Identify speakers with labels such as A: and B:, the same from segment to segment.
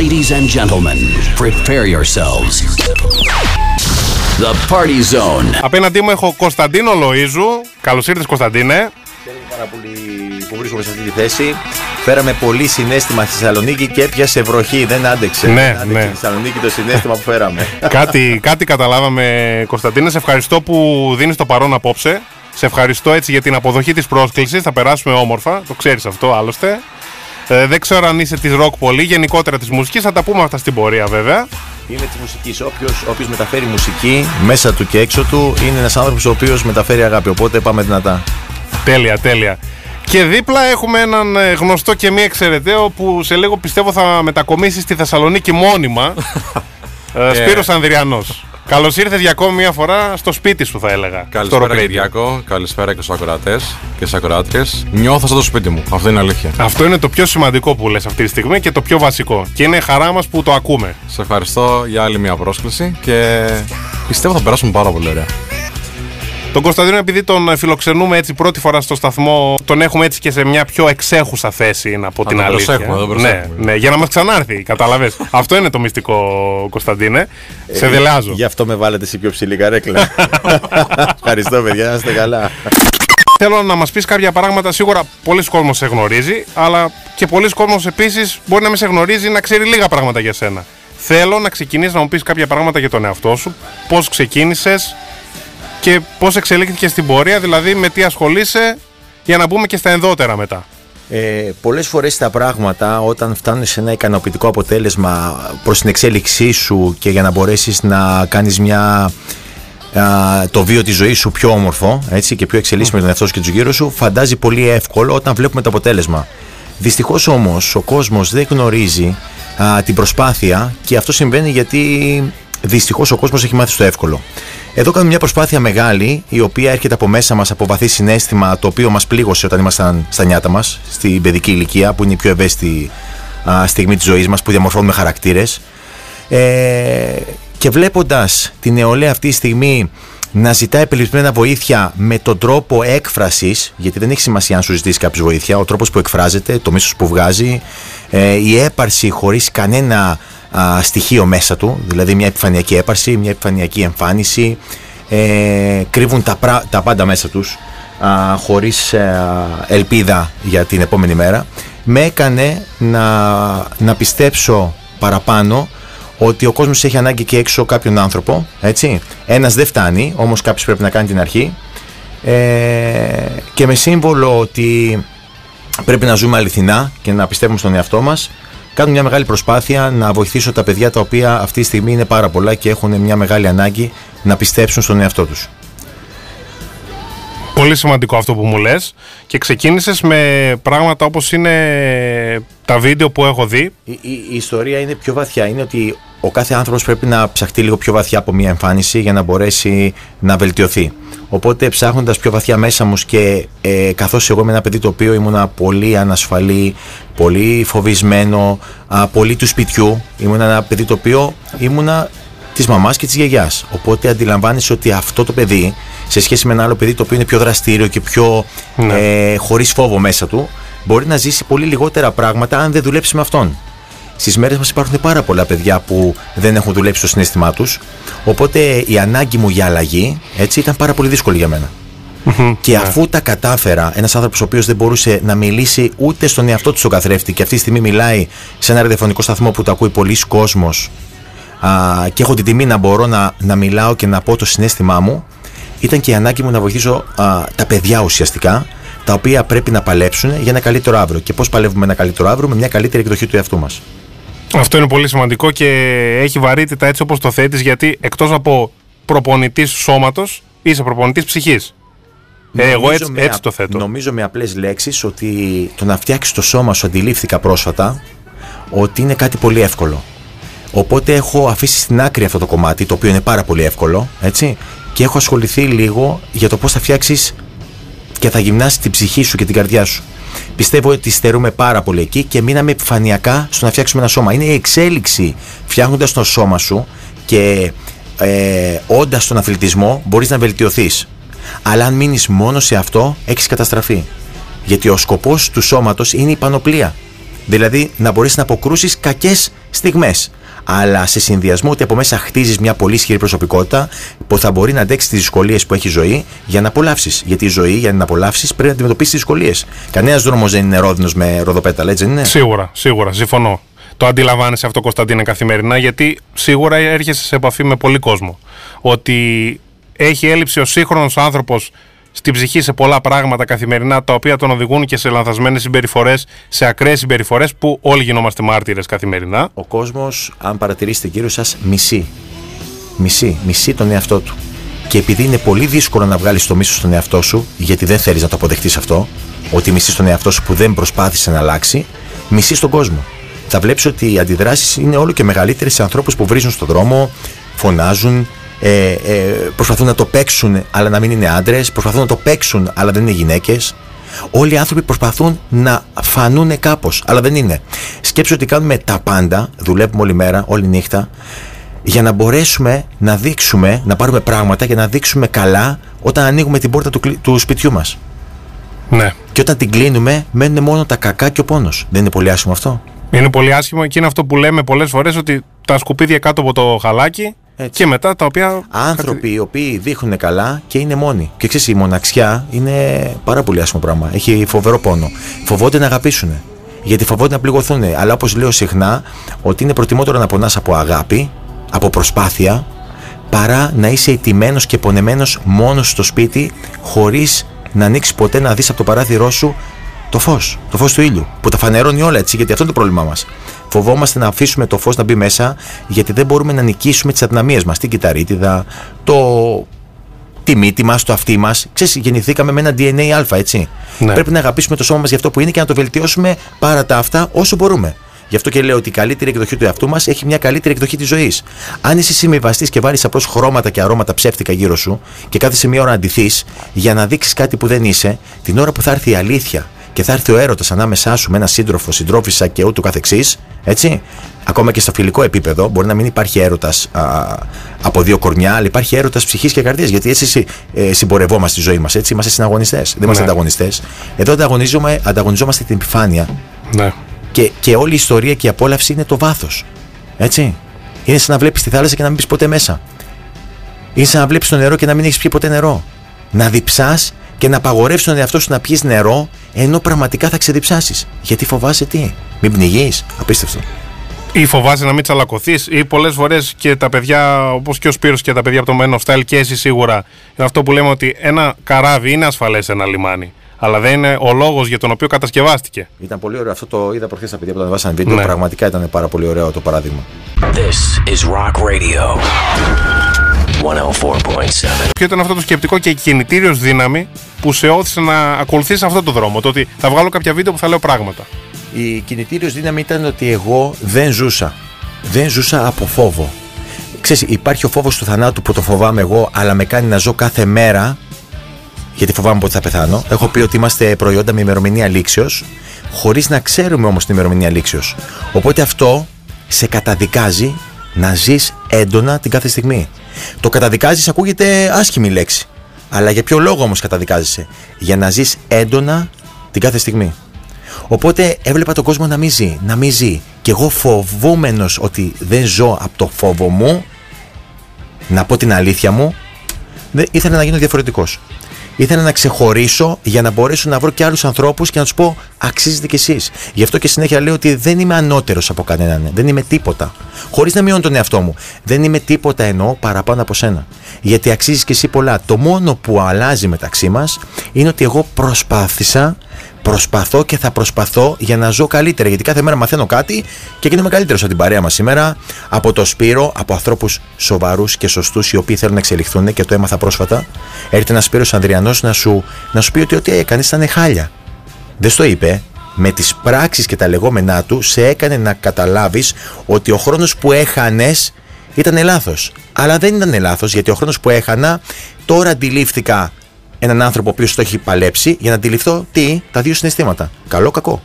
A: Ladies and gentlemen, prepare yourselves. The Party Zone.
B: Απέναντί μου έχω Κωνσταντίνο Λοΐζου. Καλώς ήρθες Κωνσταντίνε.
C: Χαίρομαι πάρα πολύ που βρίσκομαι σε αυτή τη θέση. Φέραμε πολύ συνέστημα στη Θεσσαλονίκη και έπιασε βροχή. Δεν άντεξε.
B: Ναι,
C: δεν άντεξε
B: ναι.
C: Στη Θεσσαλονίκη το συνέστημα που φέραμε.
B: κάτι, κάτι καταλάβαμε Κωνσταντίνε. Σε ευχαριστώ που δίνεις το παρόν απόψε. Σε ευχαριστώ έτσι για την αποδοχή της πρόσκλησης. Θα περάσουμε όμορφα. Το ξέρεις αυτό άλλωστε. Ε, δεν ξέρω αν είσαι της ροκ πολύ, γενικότερα της μουσικής. Θα τα πούμε αυτά στην πορεία βέβαια.
C: Είμαι της μουσικής. Όποιος μεταφέρει μουσική μέσα του και έξω του είναι ένας άνθρωπος ο οποίος μεταφέρει αγάπη. Οπότε πάμε δυνατά.
B: Τέλεια, τέλεια. Και δίπλα έχουμε έναν ε, γνωστό και μη εξαιρεταίο που σε λίγο πιστεύω θα μετακομίσει στη Θεσσαλονίκη μόνιμα. ε, Σπύρος Ανδριανός. Καλώς ήρθες για ακόμη μια φορά στο σπίτι σου, θα έλεγα.
D: Καλησπέρα
B: στο Rock Radio.
D: Κυριακό, καλησπέρα και στους ακροατές και στις ακροάτριες. Νιώθω σαν το σπίτι μου. Αυτό είναι αλήθεια.
B: Αυτό είναι το πιο σημαντικό που λες αυτή τη στιγμή και το πιο βασικό. Και είναι χαρά μας που το ακούμε.
D: Σε ευχαριστώ για άλλη μια πρόσκληση και πιστεύω θα περάσουμε πάρα πολύ ωραία.
B: Τον Κωνσταντίνο, επειδή τον φιλοξενούμε έτσι πρώτη φορά στο σταθμό, τον έχουμε έτσι και σε μια πιο εξέχουσα θέση, να πω την
D: τον
B: αλήθεια.
D: προσέχουμε, τον
B: ναι,
D: προσέχουμε.
B: ναι, για να μας ξανάρθει, κατάλαβε. Αυτό είναι το μυστικό, Κωνσταντίνε. σε δελεάζω.
C: Γι' αυτό με βάλετε σε πιο ψηλή καρέκλα. Ευχαριστώ, παιδιά. Να είστε καλά.
B: Θέλω να μας πεις κάποια πράγματα. Σίγουρα πολλοί κόσμος σε γνωρίζει, αλλά και πολλοί κόσμος επίσης μπορεί να μην σε γνωρίζει, να ξέρει λίγα πράγματα για σένα. Θέλω να ξεκινήσεις να μου πεις κάποια πράγματα για τον εαυτό σου, πώς ξεκίνησες και πώς εξελίχθηκε στην πορεία, δηλαδή με τι ασχολείσαι, για να μπούμε και στα ενδότερα μετά.
C: Ε, πολλές φορές τα πράγματα όταν φτάνουν σε ένα ικανοποιητικό αποτέλεσμα προς την εξέλιξή σου και για να μπορέσεις να κάνεις μια, α, το βίο της ζωής σου πιο όμορφο έτσι, και πιο εξελίσσιμο με τον εαυτό σου και τους γύρω σου φαντάζει πολύ εύκολο όταν βλέπουμε το αποτέλεσμα. Δυστυχώς όμως ο κόσμος δεν γνωρίζει α, την προσπάθεια και αυτό συμβαίνει γιατί δυστυχώς ο κόσμος έχει μάθει στο εύκολο. Εδώ κάνουμε μια προσπάθεια μεγάλη, η οποία έρχεται από μέσα μας από βαθύ συνέστημα, το οποίο μας πλήγωσε όταν ήμασταν στα νιάτα μας, στην παιδική ηλικία, που είναι η πιο ευαίσθητη α, στιγμή της ζωής μας, που διαμορφώνουμε χαρακτήρες. Ε, και βλέποντας την νεολαία αυτή τη στιγμή να ζητάει επιλευσμένα βοήθεια με τον τρόπο έκφρασης, γιατί δεν έχει σημασία αν σου ζητήσει κάποιος βοήθεια, ο τρόπος που εκφράζεται, το μίσος που βγάζει, ε, η έπαρση χωρίς κανένα α, στοιχείο μέσα του, δηλαδή μια επιφανειακή έπαρση, μια επιφανειακή εμφάνιση, ε, κρύβουν τα, πρά- τα πάντα μέσα τους α, χωρίς ε, ελπίδα για την επόμενη μέρα με έκανε να, να πιστέψω παραπάνω ότι ο κόσμος έχει ανάγκη και έξω κάποιον άνθρωπο έτσι. ένας δεν φτάνει όμως κάποιος πρέπει να κάνει την αρχή ε, και με σύμβολο ότι πρέπει να ζούμε αληθινά και να πιστεύουμε στον εαυτό μας κάνω μια μεγάλη προσπάθεια να βοηθήσω τα παιδιά τα οποία αυτή τη στιγμή είναι πάρα πολλά και έχουν μια μεγάλη ανάγκη να πιστέψουν στον εαυτό τους.
B: Πολύ σημαντικό αυτό που μου λες και ξεκίνησες με πράγματα όπως είναι τα βίντεο που έχω δει
C: Η, η, η ιστορία είναι πιο βαθιά. Είναι ότι ο κάθε άνθρωπος πρέπει να ψαχτεί λίγο πιο βαθιά από μια εμφάνιση για να μπορέσει να βελτιωθεί. Οπότε ψάχνοντας πιο βαθιά μέσα μου και ε, καθώς εγώ είμαι ένα παιδί το οποίο ήμουνα πολύ ανασφαλή, πολύ φοβισμένο, α, πολύ του σπιτιού, ήμουνα ένα παιδί το οποίο ήμουνα της μαμάς και της γιαγιάς. Οπότε αντιλαμβάνεσαι ότι αυτό το παιδί σε σχέση με ένα άλλο παιδί το οποίο είναι πιο δραστήριο και πιο
B: Ναι.
C: ε, χωρίς φόβο μέσα του μπορεί να ζήσει πολύ λιγότερα πράγματα αν δεν δουλέψει με αυτόν. Στις μέρες μας υπάρχουν πάρα πολλά παιδιά που δεν έχουν δουλέψει το συνέστημά τους. Οπότε η ανάγκη μου για αλλαγή έτσι, ήταν πάρα πολύ δύσκολη για μένα. Και αφού τα κατάφερα, ένας άνθρωπος ο οποίος δεν μπορούσε να μιλήσει ούτε στον εαυτό του στον καθρέφτη και αυτή τη στιγμή μιλάει σε ένα ραδιοφωνικό σταθμό που το ακούει πολλοί κόσμος και έχω την τιμή να μπορώ να, να μιλάω και να πω το συνέστημά μου, ήταν και η ανάγκη μου να βοηθήσω α, τα παιδιά ουσιαστικά, τα οποία πρέπει να παλέψουν για ένα καλύτερο αύριο. Και πώς παλεύουμε ένα καλύτερο αύριο με μια καλύτερη εκδοχή του εαυτού μας.
B: Αυτό είναι πολύ σημαντικό και έχει βαρύτητα έτσι όπως το θέτεις γιατί εκτός από προπονητής σώματος είσαι προπονητής ψυχής. Ε, εγώ έτσι,
C: με
B: έτσι
C: α-
B: το θέτω.
C: Νομίζω με απλές λέξεις ότι το να φτιάξεις το σώμα σου αντιλήφθηκα πρόσφατα ότι είναι κάτι πολύ εύκολο. Οπότε έχω αφήσει στην άκρη αυτό το κομμάτι, το οποίο είναι πάρα πολύ εύκολο, έτσι, και έχω ασχοληθεί λίγο για το πώς θα φτιάξεις και θα γυμνάσεις την ψυχή σου και την καρδιά σου. Πιστεύω ότι στερούμε πάρα πολύ εκεί και μείναμε επιφανειακά στο να φτιάξουμε ένα σώμα. Είναι η εξέλιξη φτιάχνοντας το σώμα σου και ε, όντας στον αθλητισμό μπορείς να βελτιωθείς. Αλλά αν μείνεις μόνος σε αυτό, έχεις καταστραφεί. Γιατί ο σκοπός του σώματος είναι η πανοπλία. Δηλαδή να μπορέσει να αποκρούσεις κακές στιγμές. Αλλά σε συνδυασμό ότι από μέσα χτίζεις μια πολύ ισχυρή προσωπικότητα που θα μπορεί να αντέξει τις δυσκολίες που έχει η ζωή για να απολαύσεις. Γιατί η ζωή για να απολαύσεις πρέπει να αντιμετωπίσεις τις δυσκολίες. Κανένας δρόμος δεν είναι ρόδινος με ροδοπέταλα, έτσι δεν είναι;
B: Σίγουρα, σίγουρα, συμφωνώ. Το αντιλαμβάνεσαι αυτό, Κωνσταντίνε, καθημερινά, γιατί σίγουρα έρχεσαι σε επαφή με πολύ κόσμο. Ότι έχει έλλειψη ο σύγχρονος άνθρωπος στην ψυχή σε πολλά πράγματα καθημερινά τα οποία τον οδηγούν και σε λανθασμένες συμπεριφορές, σε ακραίες συμπεριφορές που όλοι γινόμαστε μάρτυρες καθημερινά.
C: Ο κόσμος, αν παρατηρήσετε κύριο σας, μισεί. Μισεί, μισεί τον εαυτό του. Και επειδή είναι πολύ δύσκολο να βγάλεις το μίσος στον εαυτό σου, γιατί δεν θέλεις να το αποδεχτείς αυτό, ότι μισείς τον εαυτό σου που δεν προσπάθησε να αλλάξει, μισείς τον κόσμο. Θα βλέπεις ότι οι αντιδράσεις είναι όλο και μεγαλύτερες σε ανθρώπους που βρίζουν στον δρόμο, φωνάζουν, ε, ε, προσπαθούν να το παίξουν αλλά να μην είναι άντρες, προσπαθούν να το παίξουν αλλά δεν είναι γυναίκες. Όλοι οι άνθρωποι προσπαθούν να φανούν κάπως, αλλά δεν είναι. Σκέψου ότι κάνουμε τα πάντα, δουλεύουμε όλη μέρα, όλη νύχτα, για να μπορέσουμε να δείξουμε, να πάρουμε πράγματα και να δείξουμε καλά όταν ανοίγουμε την πόρτα του, του σπιτιού μας.
B: Ναι.
C: Και όταν την κλείνουμε, μένουν μόνο τα κακά και ο πόνος. Δεν είναι πολύ άσχημο αυτό;
B: Είναι πολύ άσχημο και είναι αυτό που λέμε πολλές φορές ότι τα σκουπίδια κάτω από το χαλάκι και μετά τα οποία.
C: Άνθρωποι οι οποίοι δείχνουν καλά και είναι μόνοι. Και ξέρεις, η μοναξιά είναι πάρα πολύ άσχημο πράγμα. Έχει φοβερό πόνο. Φοβόνται να αγαπήσουν. Γιατί φοβόνται να πληγωθούν. Αλλά όπως λέω συχνά, ότι είναι προτιμότερο να πονάς από αγάπη, από προσπάθεια, παρά να είσαι ετοιμένο και πονεμένος μόνος στο σπίτι, χωρίς να ανοίξεις ποτέ να δεις από το παράθυρό σου το φως, το φως του ήλιου. Που τα φανερώνει όλα έτσι, γιατί αυτό είναι το πρόβλημά μας. Φοβόμαστε να αφήσουμε το φως να μπει μέσα, γιατί δεν μπορούμε να νικήσουμε τις αδυναμίες μας. Την κυταρίτιδα, το. τη μύτη μας, το αυτί μας. Ξέρεις, γεννηθήκαμε με ένα DNA Α, έτσι.
B: Ναι.
C: Πρέπει να αγαπήσουμε το σώμα μας για αυτό που είναι και να το βελτιώσουμε πάρα τα αυτά όσο μπορούμε. Γι' αυτό και λέω ότι η καλύτερη εκδοχή του εαυτού μας έχει μια καλύτερη εκδοχή της ζωής. Αν είσαι συμβιβαστής και βάλεις απλώς χρώματα και αρώματα ψεύτικα γύρω σου και κάθεσαι μία ώρα να αντιθείς για να δείξεις κάτι που δεν είσαι, την ώρα που θα έρθει η αλήθεια και θα έρθει ο έρωτας ανάμεσά σου με ένα σύντροφο, συντρόφισσα και ούτω καθεξής, έτσι. Ακόμα και στο φιλικό επίπεδο, μπορεί να μην υπάρχει έρωτας από δύο κορμιά, αλλά υπάρχει έρωτας ψυχής και καρδίας. Γιατί έτσι ε, συμπορευόμαστε στη ζωή μας, έτσι. Είμαστε συναγωνιστές. Δεν είμαστε
B: Ναι.
C: ανταγωνιστές. Εδώ ανταγωνίζομαι, ανταγωνιζόμαστε την επιφάνεια
B: Ναι.
C: και, και όλη η ιστορία και η απόλαυση είναι το βάθος. Έτσι. Είναι σαν να βλέπεις τη θάλασσα και να μην μπει ποτέ μέσα. Είναι σαν να βλέπεις το νερό και να μην έχεις πιει ποτέ νερό. Να διψάς και να απαγορεύσει τον εαυτό σου να πιει νερό, ενώ πραγματικά θα ξεδιψάσεις. Γιατί φοβάσαι τι, μην πνιγείς. Απίστευτο.
B: Ή φοβάσαι να μην τσαλακωθείς, ή πολλές φορές και τα παιδιά, όπως και ο Σπύρος και τα παιδιά από το Men of Style και εσύ σίγουρα, είναι αυτό που λέμε ότι ένα καράβι είναι ασφαλές σε ένα λιμάνι. Αλλά δεν είναι ο λόγος για τον οποίο κατασκευάστηκε.
C: Ήταν πολύ ωραίο. Αυτό το είδα προχθές τα παιδιά που το ανεβάσαν βίντεο.
B: Ναι.
C: Πραγματικά ήταν πάρα πολύ ωραίο το παράδειγμα.
A: This is Rock Radio 104.7.
B: Ποιο ήταν αυτό το σκεπτικό και η κινητήριο δύναμη που σε όθησε να ακολουθήσει αυτό το δρόμο. Το ότι θα βγάλω κάποια βίντεο που θα λέω πράγματα.
C: Η κινητήριος δύναμη ήταν ότι εγώ δεν ζούσα. Δεν ζούσα από φόβο. Ξέρεις, υπάρχει ο φόβος του θανάτου που το φοβάμαι εγώ, αλλά με κάνει να ζω κάθε μέρα, γιατί φοβάμαι ότι θα πεθάνω. Έχω πει ότι είμαστε προϊόντα με ημερομηνία λήξεως, χωρίς να ξέρουμε όμως την ημερομηνία λήξεως. Οπότε αυτό σε καταδικάζει να ζεις έντονα την κάθε στιγμή. Το καταδικάζεις ακούγεται άσχημη λέξη. Αλλά για ποιο λόγο όμως καταδικάζεσαι; Για να ζεις έντονα την κάθε στιγμή. Οπότε έβλεπα τον κόσμο να μην ζει, να μην ζει. Και εγώ φοβούμενος ότι δεν ζω από το φόβο μου, να πω την αλήθεια μου, δεν, ήθελα να γίνω διαφορετικός. Ήθελα να ξεχωρίσω για να μπορέσω να βρω και άλλους ανθρώπους και να τους πω αξίζετε κι εσείς. Γι' αυτό και συνέχεια λέω ότι δεν είμαι ανώτερος από κανέναν. Δεν είμαι τίποτα. Χωρίς να μειώνω τον εαυτό μου. Δεν είμαι τίποτα εννοώ παραπάνω από σένα. Γιατί αξίζεις κι εσύ πολλά. Το μόνο που αλλάζει μεταξύ μας είναι ότι εγώ προσπάθησα Προσπαθώ και θα προσπαθώ για να ζω καλύτερα. Γιατί κάθε μέρα μαθαίνω κάτι και γίνομαι καλύτερος από την παρέα μας σήμερα, από το Σπύρο, από ανθρώπους σοβαρούς και σωστούς οι οποίοι θέλουν να εξελιχθούν και το έμαθα πρόσφατα. Έρχεται ένας Σπύρος Ανδριανός να σου, να σου πει ότι ό,τι έκανε ήταν χάλια. Δεν στο είπε. Με τις πράξεις και τα λεγόμενά του σε έκανε να καταλάβεις ότι ο χρόνος που έχανες ήταν λάθος. Αλλά δεν ήταν λάθος γιατί ο χρόνος που έχανα τώρα αντιλήφθηκα έναν άνθρωπο ο οποίος το έχει παλέψει για να αντιληφθώ τι, τα δύο συναισθήματα. Καλό, κακό.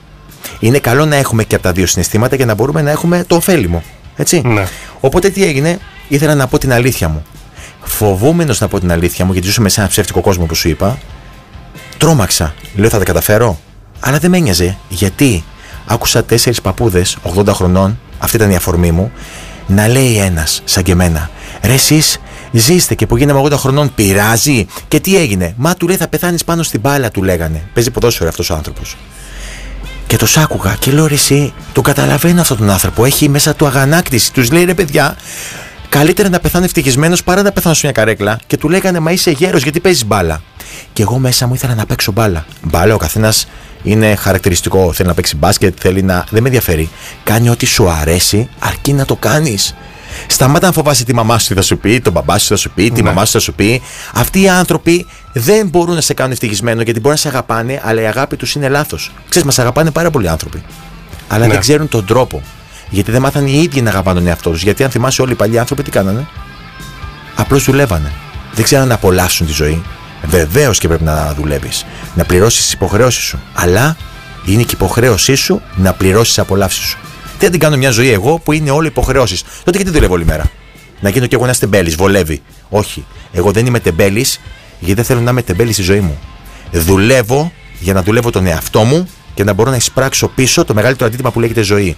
C: Είναι καλό να έχουμε και από τα δύο συναισθήματα για να μπορούμε να έχουμε το ωφέλιμο. Έτσι.
B: Ναι.
C: Οπότε τι έγινε, ήθελα να πω την αλήθεια μου. Φοβούμενος να πω την αλήθεια μου, γιατί ζούσαμε σε ένα ψεύτικο κόσμο που σου είπα, τρόμαξα. Λέω θα τα καταφέρω. Αλλά δεν με ένοιαζε. Γιατί; Άκουσα τέσσερις παππούδες 80 χρονών, αυτή ήταν η αφορμή μου, να λέει ένας σαν και εμένα, ρε εσείς ζήστε και που γίναμε 80 χρονών πειράζει. Και τι έγινε, μα του λέει θα πεθάνεις πάνω στην μπάλα, του λέγανε. Παίζει ποδόσφαιρο αυτός ο άνθρωπος. Και το άκουγα και λέω ρε εσύ, τον καταλαβαίνω αυτόν τον άνθρωπο. Έχει μέσα του αγανάκτηση. Τους λέει ρε παιδιά, καλύτερα να πεθάνω ευτυχισμένος παρά να πεθάνω σε μια καρέκλα. Και του λέγανε Μα είσαι γέρος γιατί παίζεις μπάλα. Και εγώ μέσα μου ήθελα να παίξω μπάλα. Μπάλα ο καθένας είναι χαρακτηριστικό. Θέλει να παίξει μπάσκετ, θέλει να. Δεν με ενδιαφέρει. Κάνει ό,τι σου αρέσει, αρκεί να το κάνεις. Σταμάτα να φοβάσαι τη μαμά σου τι θα σου πει, τον μπαμπά σου θα σου πει, τη
B: Ναι.
C: μαμά σου θα σου πει. Αυτοί οι άνθρωποι δεν μπορούν να σε κάνουν ευτυχισμένο γιατί μπορεί να σε αγαπάνε, αλλά η αγάπη τους είναι λάθος. Ξέρεις, μας αγαπάνε πάρα πολλοί άνθρωποι. Αλλά
B: Ναι.
C: δεν ξέρουν τον τρόπο. Γιατί δεν μάθανε οι ίδιοι να αγαπάνε τον εαυτό τους. Γιατί αν θυμάσαι, όλοι οι παλιοί άνθρωποι τι κάνανε; Απλώς δουλεύανε. Δεν ξέραν να απολαύσουν τη ζωή. Βεβαίως και πρέπει να δουλεύεις. Να πληρώσεις τις υποχρεώσεις σου. Αλλά είναι και η υποχρέωσή σου να πληρώσεις τις απολαύσεις σου. Τι να την κάνω μια ζωή εγώ που είναι όλο υποχρεώσεις. Τότε γιατί δουλεύω όλη μέρα; Να γίνω κι εγώ ένας τεμπέλης, βολεύει. Όχι. Εγώ δεν είμαι τεμπέλης γιατί δεν θέλω να είμαι τεμπέλης στη ζωή μου. Δουλεύω για να δουλεύω τον εαυτό μου και να μπορώ να εισπράξω πίσω το μεγαλύτερο αντίτιμα που λέγεται ζωή.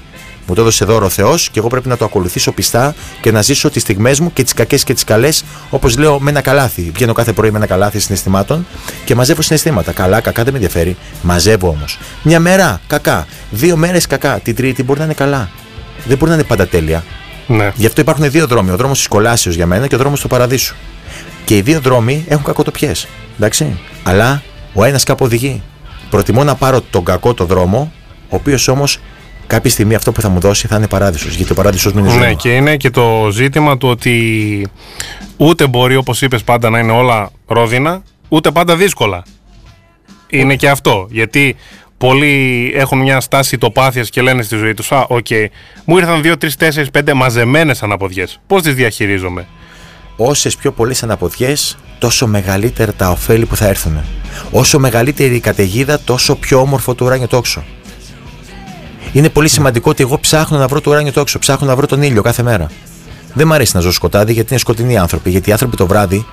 C: Μου το έδωσε δώρο ο Θεός και εγώ πρέπει να το ακολουθήσω πιστά και να ζήσω τις στιγμές μου και τις κακές και τις καλές, όπως λέω με ένα καλάθι. Βγαίνω κάθε πρωί με ένα καλάθι συναισθημάτων και μαζεύω συναισθήματα. Καλά, κακά δεν με ενδιαφέρει. Μαζεύω όμως. Μια μέρα κακά. Δύο μέρες κακά. Την τρίτη μπορεί να είναι καλά. Δεν μπορεί να είναι πάντα τέλεια.
B: Ναι.
C: Γι' αυτό υπάρχουν δύο δρόμοι. Ο δρόμος της κολάσεως για μένα και ο δρόμος του παραδείσου. Και οι δύο δρόμοι έχουν κακοτοπιές. Εντάξει. Αλλά ο ένας κάπου οδηγεί. Προτιμώ να πάρω τον κακό το δρόμο, ο οποίος όμως κάποια στιγμή αυτό που θα μου δώσει θα είναι παράδεισος. Γιατί ο παράδεισος μου είναι η ζωή.
B: Ναι,
C: μου.
B: και είναι και το ζήτημα του ότι ούτε μπορεί, όπως είπες, πάντα να είναι όλα ρόδινα, ούτε πάντα δύσκολα. Είναι και αυτό. Γιατί πολλοί έχουν μια στάση ηττοπάθειας και λένε στη ζωή τους: Α, οκ, μου ήρθαν 2, 3, 4, 5 μαζεμένες αναποδιές. Πώς τις διαχειρίζομαι;
C: Όσες πιο πολλές αναποδιές, τόσο μεγαλύτερα τα οφέλη που θα έρθουν. Όσο μεγαλύτερη η καταιγίδα, τόσο πιο όμορφο το ουράνιο τόξο. Είναι πολύ σημαντικό ότι εγώ ψάχνω να βρω το ουράνιο τόξο, ψάχνω να βρω τον ήλιο κάθε μέρα. Δεν μου αρέσει να ζω σκοτάδι γιατί είναι σκοτεινοί άνθρωποι. Γιατί οι άνθρωποι το βράδυ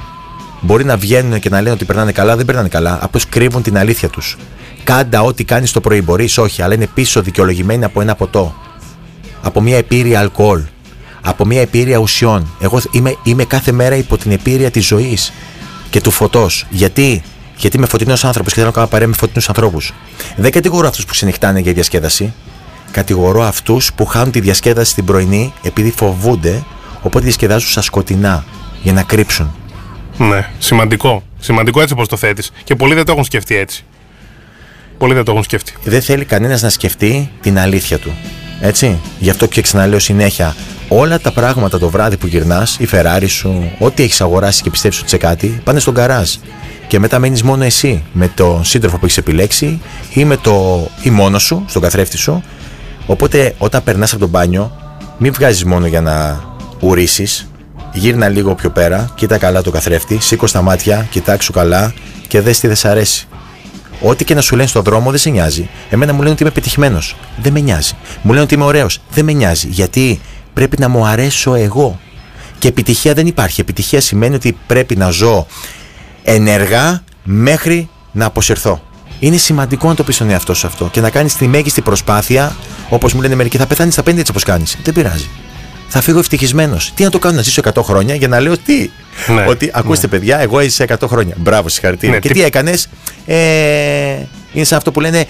C: μπορεί να βγαίνουν και να λένε ότι περνάνε καλά, δεν περνάνε καλά. Απλώς κρύβουν την αλήθεια τους. Κάντα ό,τι κάνεις το πρωί, μπορείς, όχι, αλλά είναι πίσω δικαιολογημένοι από ένα ποτό. Από μια επίρρεια αλκοόλ. Από μια επίρρεια ουσιών. Εγώ είμαι, είμαι κάθε μέρα υπό την επίρρεια της ζωής και του φωτός. Γιατί; Γιατί είμαι φωτεινό άνθρωπος και θέλω να κάνω παρέα με φωτεινούς ανθρώπους. Δεν κατηγορώ αυτούς που ξενυχτάνε για διασκέδαση. Κατηγορώ αυτούς που χάνουν τη διασκέδαση την πρωινή επειδή φοβούνται, οπότε διασκεδάζουν στα σκοτεινά για να κρύψουν.
B: Ναι, σημαντικό. Σημαντικό έτσι όπως το θέτεις. Και πολλοί δεν το έχουν σκεφτεί έτσι. Πολλοί δεν το έχουν σκεφτεί.
C: δεν θέλει κανένας να σκεφτεί την αλήθεια του. Έτσι. Γι' αυτό και ξαναλέω συνέχεια, όλα τα πράγματα το βράδυ που γυρνάς, η Ferrari σου, ό,τι έχεις αγοράσει και πιστεύει ότι σε κάτι, πάνε στον καράζ. Και μετά μένεις μόνο εσύ με τον σύντροφο που έχεις επιλέξει ή, με το, ή μόνος σου, στον καθρέφτη σου. Οπότε όταν περνάς από το μπάνιο, μην βγάζεις μόνο για να ουρήσει. Γύρνα λίγο πιο πέρα, κοίτα καλά το καθρέφτη, σήκω στα μάτια, κοιτάξου καλά και δες τι δεν σ' αρέσει. Ό,τι και να σου λένε στον δρόμο δεν σε νοιάζει. Εμένα μου λένε ότι είμαι πετυχημένος. Δεν με νοιάζει. Μου λένε ότι είμαι ωραίος. Δεν με νοιάζει. Γιατί πρέπει να μου αρέσω εγώ. Και επιτυχία δεν υπάρχει. Επιτυχία σημαίνει ότι πρέπει να ζω ενεργά μέχρι να αποσυρθώ. Είναι σημαντικό να το πεις στον εαυτό σου αυτό και να κάνεις τη μέγιστη προσπάθεια, όπως μου λένε μερικοί, θα πεθάνεις στα 50 έτσι όπως κάνεις. Δεν πειράζει. Θα φύγω ευτυχισμένος. Τι να το κάνω, να ζήσω 100 χρόνια για να λέω τι.
B: Ναι,
C: ότι ακούστε, παιδιά, εγώ έζησα 100 χρόνια. Μπράβο, συγχαρητήρια.
B: Ναι,
C: και
B: τι-
C: τι έκανες, ε, είναι σαν αυτό που λένε.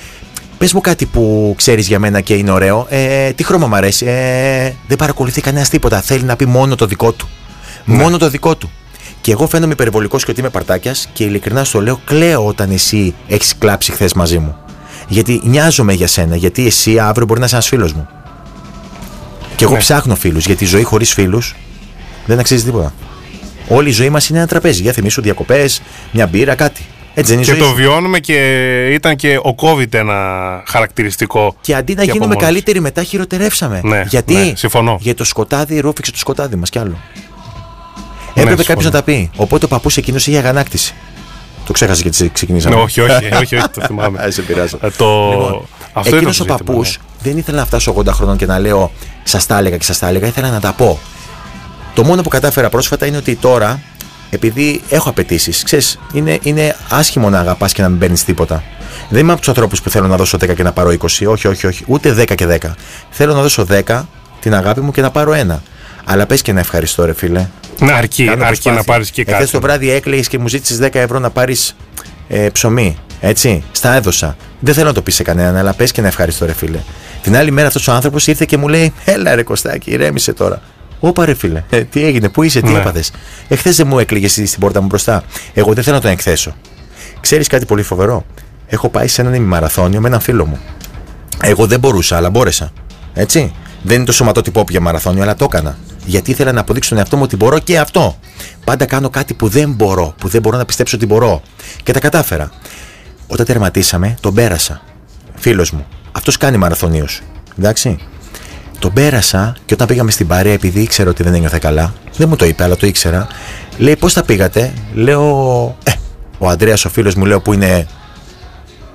C: Πες μου κάτι που ξέρεις για μένα και είναι ωραίο. Ε, τι χρώμα μου αρέσει; Ε, δεν παρακολουθεί κανένας τίποτα. Θέλει να πει μόνο το δικό του. Μόνο το δικό του. Και εγώ φαίνομαι υπερβολικός και ότι είμαι παρτάκιας και ειλικρινά στο λέω, κλαίω όταν εσύ έχεις κλάψει χθες μαζί μου. Γιατί νοιάζομαι για σένα, γιατί εσύ αύριο μπορεί να είσαι ένας φίλος μου. Και εγώ
B: Ναι.
C: ψάχνω φίλους, γιατί η ζωή χωρίς φίλους δεν αξίζει τίποτα. Όλη η ζωή μας είναι ένα τραπέζι. Για θυμίσου διακοπές, μια μπύρα, κάτι. Έτσι δεν είναι η
B: Και
C: ζωή.
B: το
C: σου.
B: βιώνουμε και ήταν και ο COVID ένα χαρακτηριστικό.
C: Και αντί να
B: και από
C: γίνουμε
B: μόνος του.
C: καλύτεροι, μετά χειροτερεύσαμε.
B: Ναι,
C: γιατί
B: ναι, συμφωνώ.
C: γιατί το σκοτάδι ρούφηξε το σκοτάδι μας κι άλλο.
B: Ναι,
C: Έπρεπε
B: συμφωνώ.
C: κάποιος να τα πει. Οπότε ο παππούς εκείνος είχε αγανάκτηση. Το ξέχασε γιατί ξεκινήσαμε.
B: Ναι, όχι, όχι, όχι, όχι, το θυμάμαι.
C: Α, σε πειράζω.
B: Ε, το...
C: Λοιπόν,
B: Αυτό
C: Εκείνος
B: ήταν
C: ο
B: το ζήτημα,
C: παππούς
B: ναι.
C: δεν ήθελα να φτάσω 80 χρόνων και να λέω Σας τα έλεγα και σας τα έλεγα. Ήθελα να τα πω. Το μόνο που κατάφερα πρόσφατα είναι ότι τώρα, επειδή έχω απαιτήσεις, ξέρεις, είναι, είναι άσχημο να αγαπάς και να μην παίρνεις τίποτα. Δεν είμαι από τους ανθρώπους που θέλω να δώσω 10 και να πάρω 20. Όχι, όχι, όχι. Ούτε 10 και 10. Θέλω να δώσω 10 την αγάπη μου και να πάρω ένα. Αλλά πες και να ευχαριστώ, ρε φίλε.
B: Να αρκεί,
C: Κάνω
B: αρκεί να
C: προσπάθεια.
B: πάρεις και
C: Εχθές
B: κάτι.
C: το βράδυ έκλαιγες και μου ζήτησες 10 ευρώ να πάρεις ε, ψωμί. Έτσι, στα έδωσα. Δεν θέλω να το πεις σε κανέναν, αλλά πες και να ευχαριστώ, ρε φίλε. Την άλλη μέρα αυτός ο άνθρωπος ήρθε και μου λέει: Έλα, ρε Κωστάκη, ηρέμησε τώρα. Όπα, ρε φίλε, ε, τι έγινε, πού είσαι, τι
B: Ναι.
C: έπαθες. Εχθές δεν μου έκλειγε εσύ στην πόρτα μου μπροστά. Εγώ δεν θέλω να τον εκθέσω. Ξέρεις κάτι πολύ φοβερό; Έχω πάει σε έναν ημιμαραθώνιο με έναν φίλο μου. Εγώ δεν μπορούσα, αλλά μπόρεσα. Έτσι. Δεν είναι το σωματότυπό για μαραθώνιο, αλλά το έκανα. Γιατί ήθελα να αποδείξω τον εαυτό μου ότι μπορώ και αυτό. Πάντα κάνω κάτι που δεν μπορώ, που δεν μπορώ να πιστέψω ότι μπορώ. Και τα κατάφερα. Όταν τερματίσαμε, τον πέρασα. Φίλος μου. Αυτός κάνει μαραθωνίου. Εντάξει. Τον πέρασα και όταν πήγαμε στην παρέα, επειδή ήξερα ότι δεν ένιωθε καλά, δεν μου το είπε, αλλά το ήξερα. Λέει, πώς τα πήγατε; Λέω, Ε, ο Αντρέα, ο φίλος μου, λέω που είναι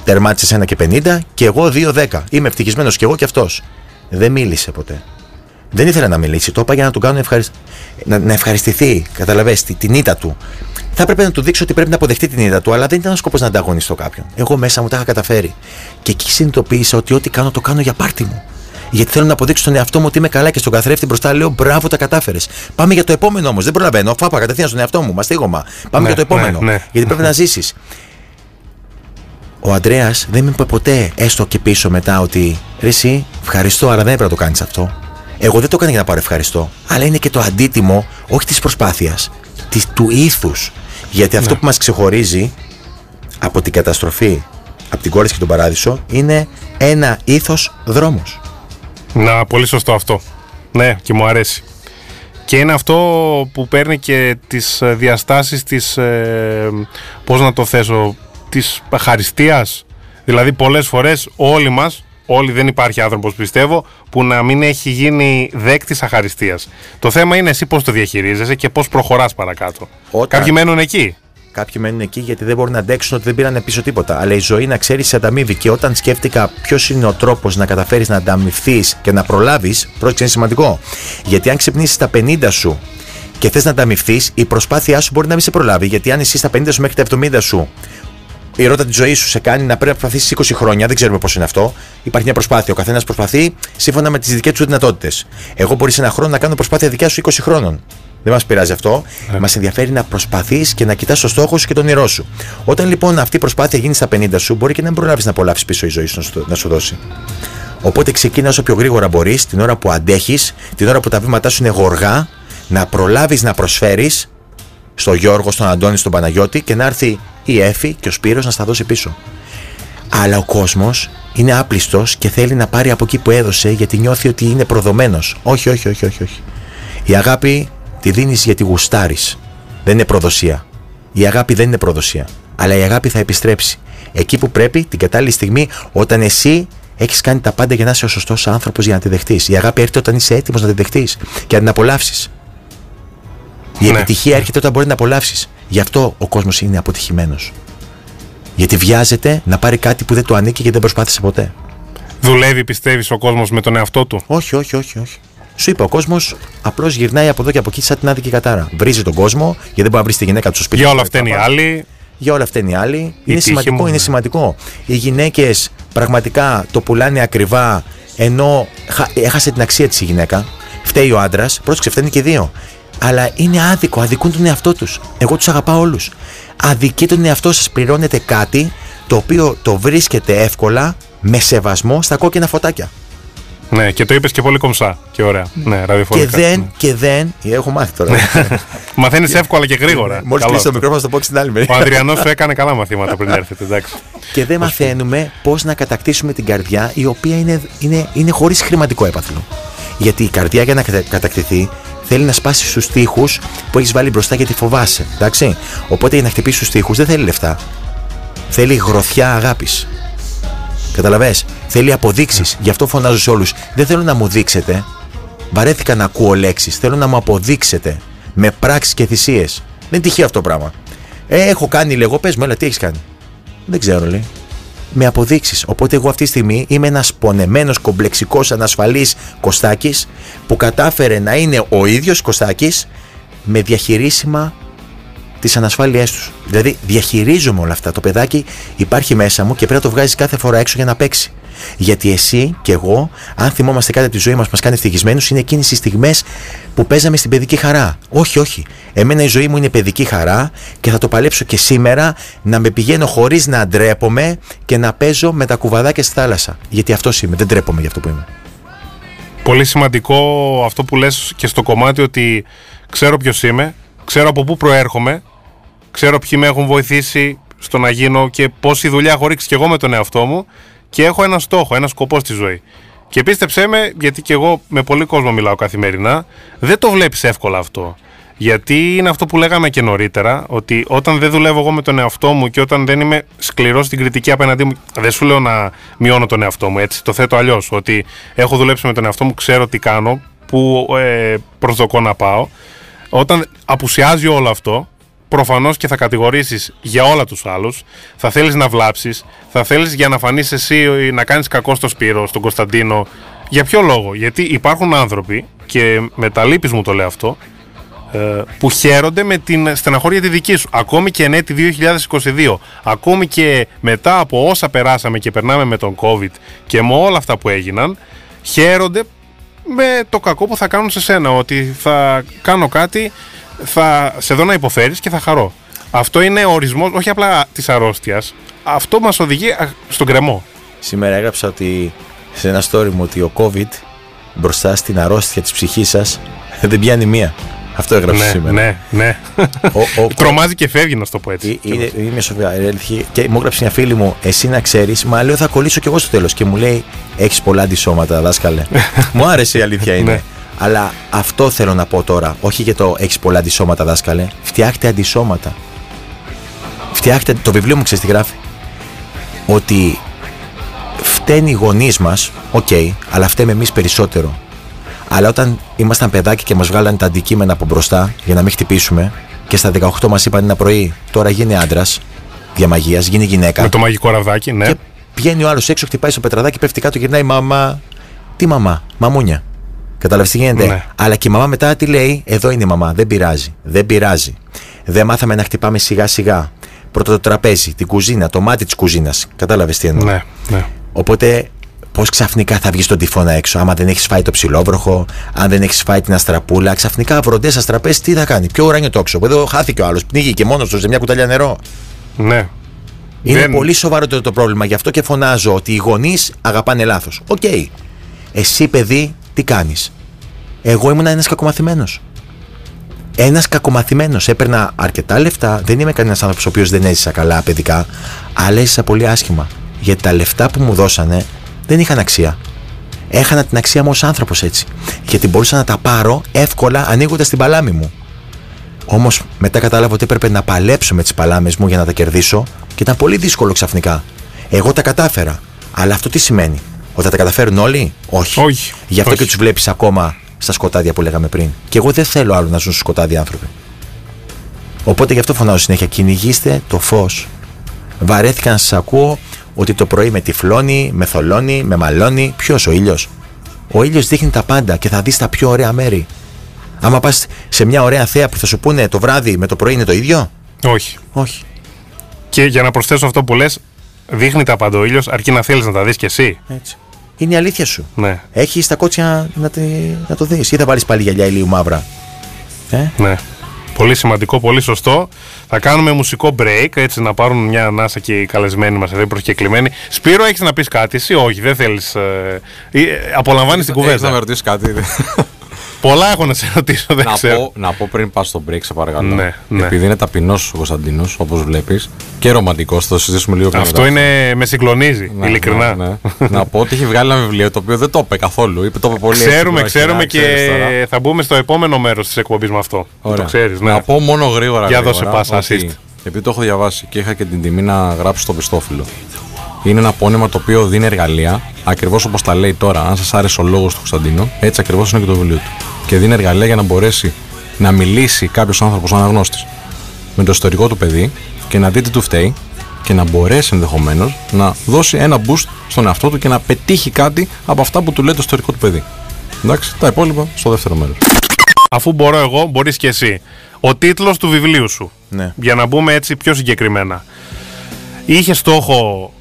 C: τερμάτισες 1 και 50 και εγώ 2-10. Είμαι ευτυχισμένος και εγώ και αυτός. Δεν μίλησε ποτέ. Δεν ήθελα να μιλήσει. Το είπα για να του κάνω ευχαρισ... να, να ευχαριστηθεί. Καταλαβες τη- την ήττα του. Θα έπρεπε να του δείξω ότι πρέπει να αποδεχτεί την ήττα του, αλλά δεν ήταν ο σκοπός να ανταγωνιστώ κάποιον. Εγώ μέσα μου τα είχα καταφέρει. Και εκεί συνειδητοποίησα ότι ό,τι κάνω το κάνω για πάρτι μου. Γιατί θέλω να αποδείξω στον εαυτό μου ότι είμαι καλά και στον καθρέφτη μπροστά λέω μπράβο, τα κατάφερες. Πάμε για το επόμενο όμως. Δεν προλαβαίνω. Φάπα κατευθείαν στον εαυτό μου. Μαστίγωμα. Πάμε
B: Ναι,
C: για το επόμενο.
B: ναι, ναι.
C: Γιατί πρέπει να ζήσεις. Ο Αντρέας δεν με είπε ποτέ, έστω και πίσω μετά, ότι ρε, εσύ, ευχαριστώ, αλλά δεν έπρεπε να το κάνεις αυτό. Εγώ δεν το έκανα για να πάρω ευχαριστώ. Αλλά είναι και το αντίτιμο, όχι της προσπάθειας, του ήθους. Γιατί αυτό που μας ξεχωρίζει από την καταστροφή, από την κόρη και τον παράδεισο, είναι ένα ήθος δρόμος.
B: Να, πολύ σωστό αυτό. Ναι, και μου αρέσει. Και είναι αυτό που παίρνει και τις ε, διαστάσεις της, ε, πώς να το θέσω, της χαριστίας. Δηλαδή πολλές φορές όλοι μας, όλοι δεν υπάρχει άνθρωπος πιστεύω, που να μην έχει γίνει δέκτης αχαριστίας. Το θέμα είναι εσύ πώς το διαχειρίζεσαι και πώς προχωράς παρακάτω.
C: Όταν-
B: Κάποιοι μένουν εκεί.
C: Κάποιοι μένουν εκεί γιατί δεν μπορούν να αντέξουν ότι δεν πήραν πίσω τίποτα. Αλλά η ζωή να ξέρεις σε ανταμείβει. Και όταν σκέφτηκα ποιος είναι ο τρόπος να καταφέρεις να ανταμυφθείς και να προλάβεις, πρόσεξε είναι σημαντικό. Γιατί αν ξυπνήσεις τα 50 σου και θες να ανταμυφθείς, η προσπάθειά σου μπορεί να μην σε προλάβει. Γιατί αν εσύ στα 50 σου μέχρι τα 70 σου η ρότα της ζωής σου σε κάνει να πρέπει να προσπαθήσεις 20 χρόνια, δεν ξέρουμε πώς είναι αυτό. Υπάρχει μια προσπάθεια. Ο καθένας προσπαθεί σύμφωνα με τις δικές του δυνατότητες. Εγώ μπορείς σε ένα χρόνο να κάνω προσπάθεια δικιά σου 20 χρόνων. Δεν μας πειράζει αυτό. Μας ενδιαφέρει να προσπαθείς και να κοιτάς το στόχο σου και τον όνειρό σου. Όταν λοιπόν αυτή η προσπάθεια γίνει στα 50 σου, μπορεί και να μην προλάβεις να απολαύσεις πίσω η ζωή σου να σου, να σου δώσει. Οπότε ξεκίνα όσο πιο γρήγορα μπορείς, την ώρα που αντέχεις, την ώρα που τα βήματά σου είναι γοργά, να προλάβεις να προσφέρεις στο Γιώργο, στον Αντώνη, στον Παναγιώτη και να έρθει η Εφη και ο Σπύρος να στα δώσει πίσω. Αλλά ο κόσμος είναι άπλιστος και θέλει να πάρει από εκεί που έδωσε γιατί νιώθει ότι είναι προδομένος. Όχι, όχι, όχι, όχι, όχι. Η αγάπη τη δίνεις γιατί γουστάρεις. Δεν είναι προδοσία. Η αγάπη δεν είναι προδοσία. Αλλά η αγάπη θα επιστρέψει. Εκεί που πρέπει, την κατάλληλη στιγμή, όταν εσύ έχεις κάνει τα πάντα για να είσαι ο σωστός άνθρωπος για να τη δεχτείς. Η αγάπη έρχεται όταν είσαι έτοιμος να τη δεχτείς και να την απολαύσεις. Η
B: Ναι.
C: επιτυχία έρχεται όταν μπορεί να απολαύσεις. Γι' αυτό ο κόσμος είναι αποτυχημένος. Γιατί βιάζεται να πάρει κάτι που δεν του ανήκει και δεν προσπάθησε ποτέ.
B: Δουλεύει, πιστεύεις, ο κόσμος με τον εαυτό του;
C: Όχι, όχι, όχι, όχι. Σου είπα, ο κόσμος απλώς γυρνάει από εδώ και από εκεί σαν την άδικη κατάρα. Βρίζει τον κόσμο, γιατί δεν μπορεί να βρει τη γυναίκα του στο σπίτι.
B: Για
C: του,
B: όλα αυτά είναι οι
C: θα πάει.
B: άλλοι.
C: Για όλα αυτά είναι οι άλλοι. Είναι
B: τύχη
C: σημαντικό,
B: μου,
C: είναι
B: ναι.
C: σημαντικό. Οι γυναίκες πραγματικά το πουλάνε ακριβά, ενώ χα- έχασε την αξία της η γυναίκα. Φταίει ο άντρας, πρόσεξε, φταίνει και οι δύο. Αλλά είναι άδικο, αδικούν τον εαυτό τους. Εγώ τους αγαπάω όλους. Αδικεί τον εαυτό σας, πληρώνετε κάτι το οποίο το βρίσκεται εύκολα με σεβασμό στα κόκκινα φωτάκια.
B: Ναι, και το είπες και πολύ κομψά. Και ωραία. Ναι,
C: Και
B: ραδιοφωνικά.
C: δεν, και δεν. ε, Έχω μάθει τώρα.
B: Μαθαίνεις εύκολα και γρήγορα.
C: Μόλις
B: Καλό
C: κλείσει το
B: αυτό.
C: μικρόφωνο, θα το πω και στην άλλη
B: Ο
C: μεριά.
B: Αδριανό σου έκανε καλά μαθήματα πριν έρθετε, εντάξει.
C: Και δεν μαθαίνουμε πώς να κατακτήσουμε την καρδιά η οποία είναι, είναι, είναι χωρίς χρηματικό έπαθλο. Γιατί η καρδιά για να κατα- κατακτηθεί θέλει να σπάσει στους τοίχου που έχεις βάλει μπροστά γιατί φοβάσαι. Εντάξει. Οπότε για να χτυπήσεις του τοίχου δεν θέλει λεφτά. Θέλει γροθιά αγάπης. Καταλαβέ. Θέλει αποδείξεις. Γι' αυτό φωνάζω σε όλους. Δεν θέλω να μου δείξετε. Βαρέθηκα να ακούω λέξεις. Θέλω να μου αποδείξετε. Με πράξεις και θυσίες. Δεν είναι τυχαίο αυτό το πράγμα. Ε, έχω κάνει, λέγω, πες μου, έλα, τι έχεις κάνει; Δεν ξέρω, λέει. Με αποδείξεις. Οπότε εγώ αυτή τη στιγμή είμαι ένας πονεμένος, κομπλεξικός, ανασφαλής Κωστάκης που κατάφερε να είναι ο ίδιος Κωστάκης με διαχειρίσιμα τις ανασφάλειές τους. Δηλαδή, διαχειρίζομαι όλα αυτά. Το παιδάκι υπάρχει μέσα μου και πρέπει να το βγάζει κάθε φορά έξω για να παίξει. Γιατί εσύ και εγώ, αν θυμόμαστε κάτι από τη ζωή μας, μας κάνει ευτυχισμένους, είναι εκείνες οι στιγμές που παίζαμε στην παιδική χαρά. Όχι, όχι. Εμένα η ζωή μου είναι παιδική χαρά και θα το παλέψω και σήμερα να με πηγαίνω χωρίς να ντρέπομαι και να παίζω με τα κουβαδάκια στη θάλασσα. Γιατί αυτός είμαι. Δεν ντρέπομαι για αυτό που είμαι.
B: Πολύ σημαντικό αυτό που λες και στο κομμάτι ότι ξέρω ποιος είμαι, ξέρω από πού προέρχομαι, ξέρω ποιοι με έχουν βοηθήσει στο να γίνω και πόση δουλειά έχω ρίξει και εγώ με τον εαυτό μου και έχω ένα στόχο, ένα σκοπό στη ζωή. Και πίστεψέ με, γιατί και εγώ με πολύ κόσμο μιλάω καθημερινά, δεν το βλέπεις εύκολα αυτό. Γιατί είναι αυτό που λέγαμε και νωρίτερα, ότι όταν δεν δουλεύω εγώ με τον εαυτό μου και όταν δεν είμαι σκληρός στην κριτική απέναντί μου, δεν σου λέω να μειώνω τον εαυτό μου, έτσι. Το θέτω αλλιώς. Ότι έχω δουλέψει με τον εαυτό μου, ξέρω τι κάνω, πού ε, προσδοκώ να πάω. Όταν απουσιάζει όλο αυτό, προφανώς και θα κατηγορήσεις για όλα τους άλλους, θα θέλεις να βλάψεις, θα θέλεις για να φανείς εσύ να κάνεις κακό στο Σπύρο, στον Κωνσταντίνο. Για ποιο λόγο, γιατί υπάρχουν άνθρωποι, και με τα λύπης μου το λέω αυτό, ε, που χαίρονται με την στεναχώρια τη δική σου. Ακόμη και εν έτη 2022, ακόμη και μετά από όσα περάσαμε και περνάμε με τον COVID και με όλα αυτά που έγιναν, χαίρονται με το κακό που θα κάνουν σε σένα. Ότι θα κάνω κάτι, θα σε δω να υποφέρεις και θα χαρώ. Αυτό είναι ο ορισμός όχι απλά της αρρώστιας, αυτό μας οδηγεί α, στον κρεμό.
C: Σήμερα έγραψα ότι σε ένα story μου ότι ο COVID μπροστά στην αρρώστια της ψυχής σας δεν πιάνει μία. Αυτό έγραψε
B: ναι,
C: σήμερα.
B: ναι, ναι.
C: Ο- ο-
B: Τρομάζει και φεύγει, να σου το πω έτσι.
C: Ε, Είναι, είμαι σοβαρή. αλήθεια. Και μου έγραψε μια φίλη μου, εσύ να ξέρεις, μα λέω θα κολλήσω κι εγώ στο τέλος. Και μου λέει, έχεις πολλά αντισώματα, δάσκαλε. μου άρεσε η αλήθεια είναι.
B: Ναι.
C: Αλλά αυτό θέλω να πω τώρα. Όχι για το έχεις πολλά αντισώματα, δάσκαλε. Φτιάχτε αντισώματα. Φτιάχτε. Το βιβλίο μου ξέρεις τι γράφει. Ότι φταίνει οι γονείς μας, οκ, αλλά φταίμε εμείς περισσότερο. Αλλά όταν ήμασταν παιδάκι και μας βγάλανε τα αντικείμενα από μπροστά για να μην χτυπήσουμε και στα 18 μας είπαν ένα πρωί, τώρα γίνε άντρας, διά μαγείας, γίνε γυναίκα.
B: Με το μαγικό ραβδάκι, ναι.
C: Και πηγαίνει ο άλλος έξω, χτυπάει στο πετραδάκι, πέφτει κάτω, γυρνάει μαμά. Τι μαμά, μαμούνια. Καταλαβαίνετε τι γίνεται;
B: Ναι.
C: Αλλά και η μαμά μετά τι λέει, εδώ είναι η μαμά, δεν πειράζει. Δεν πειράζει. Δεν μάθαμε να χτυπάμε σιγά σιγά. Πρώτα το τραπέζι, την κουζίνα, το μάτι της κουζίνας. Κατάλαβες τι εννοώ;
B: Ναι, ναι.
C: Οπότε, πώς ξαφνικά θα βγεις στον τυφώνα έξω, άμα δεν έχεις φάει το ψιλόβροχο, αν δεν έχεις φάει την αστραπούλα, ξαφνικά βροντές αστραπές, τι θα κάνει; Πιο ουράνιο τόξο; Εδώ χάθηκε ο άλλος, πνίγει και μόνος του σε μια κουταλιά νερό.
B: ναι.
C: Είναι
B: Δεν-
C: πολύ σοβαρότερο το πρόβλημα. Γι' αυτό και φωνάζω ότι οι γονείς αγαπάνε λάθος. Οκ. Εσύ, παιδί, τι κάνεις; Εγώ ήμουν ένας κακομαθημένος. Ένας κακομαθημένος. Έπαιρνα αρκετά λεφτά. Δεν είμαι κανένας άνθρωπος ο οποίος δεν έζησα καλά παιδικά. Αλλά έζησα πολύ άσχημα. Γιατί τα λεφτά που μου δώσανε δεν είχαν αξία. Έχανα την αξία μου ως άνθρωπος έτσι. Γιατί μπορούσα να τα πάρω εύκολα ανοίγοντας την παλάμη μου. Όμως μετά κατάλαβα ότι έπρεπε να παλέψω με τις παλάμες μου για να τα κερδίσω και ήταν πολύ δύσκολο ξαφνικά. Εγώ τα κατάφερα. Αλλά αυτό τι σημαίνει, Ότι θα τα καταφέρουν όλοι, Όχι.
B: Όχι.
C: Γι' αυτό
B: Όχι.
C: και τους βλέπεις ακόμα στα σκοτάδια που λέγαμε πριν. Και εγώ δεν θέλω άλλο να ζουν στο σκοτάδι άνθρωποι. Οπότε γι' αυτό φωνάζω συνέχεια: Κυνηγήστε το φως. Βαρέθηκα να σας ακούω ότι το πρωί με τυφλώνει, με θολώνει, με μαλώνει. Ποιος ο ήλιος; Ο ήλιος δείχνει τα πάντα και θα δεις τα πιο ωραία μέρη. Άμα πας σε μια ωραία θέα που θα σου πούνε το βράδυ με το πρωί είναι το ίδιο;
B: Όχι.
C: Όχι.
B: Και για να προσθέσω αυτό που λες, δείχνει τα πάντα ο ήλιος, αρκεί να θέλεις να τα δεις κι εσύ.
C: Έτσι. Είναι η αλήθεια σου.
B: Ναι,
C: Έχεις τα κότσια να, τη, να το δεις. Ή θα βάλει πάλι γυαλιά ηλίου μαύρα; Ε;
B: ναι. Πολύ σημαντικό, πολύ σωστό. Θα κάνουμε μουσικό break, έτσι να πάρουν μια ανάσα και οι καλεσμένοι μας εδώ οι προσκεκλημένοι. Σπύρο, έχεις να πεις κάτι εσύ, όχι, δεν θέλεις. Ε, ε, απολαμβάνεις την
D: Έχεις να με
B: κουβέντα.
D: ρωτήσεις κάτι.
B: Πολλά έχω να σε ρωτήσω, δεν
D: να,
B: ξέρω.
D: πω, να πω πριν πας στο break, σε παρακαλώ.
B: Ναι, ναι.
D: Επειδή είναι ταπεινός ο Κωνσταντίνος, όπως βλέπεις, και ρομαντικός, θα το συζητήσουμε λίγο πιο
B: Αυτό
D: μετά.
B: είναι, με συγκλονίζει,
D: Ναι,
B: ειλικρινά.
D: ναι, ναι. να πω ότι έχει βγάλει ένα βιβλίο το οποίο δεν το είπε καθόλου. Είπε, το είπε πολύ έτσι,
B: Ξέρουμε,
D: πιο
B: ξέρουμε
D: αρχικά,
B: και
D: ξέρεις τώρα.
B: θα μπούμε στο επόμενο μέρος της εκπομπής με αυτό.
D: Ωραία.
B: Το ξέρεις, ναι.
D: Να πω μόνο γρήγορα.
B: Για
D: γρήγορα,
B: δώσε πάσα,
D: ότι
B: assist.
D: Επειδή το έχω διαβάσει και είχα και την τιμή να γράψω στο πιστόφυλλο. Είναι ένα πόνημα το οποίο δίνει εργαλεία, ακριβώς όπως τα λέει τώρα. Αν σας άρεσε ο λόγος του Κωνσταντίνου, έτσι ακριβώς είναι και το βιβλίο του. Και δίνει εργαλεία για να μπορέσει να μιλήσει κάποιος άνθρωπος αναγνώστης με το ιστορικό του παιδί και να δει τι του φταίει και να μπορέσει ενδεχομένως να δώσει ένα boost στον εαυτό του και να πετύχει κάτι από αυτά που του λέει το ιστορικό του παιδί. Εντάξει, τα υπόλοιπα στο δεύτερο μέρος.
B: Αφού μπορώ εγώ, μπορείς και εσύ. Ο τίτλος του βιβλίου σου.
C: Ναι.
B: Για να μπούμε έτσι πιο συγκεκριμένα. Είχε στόχο,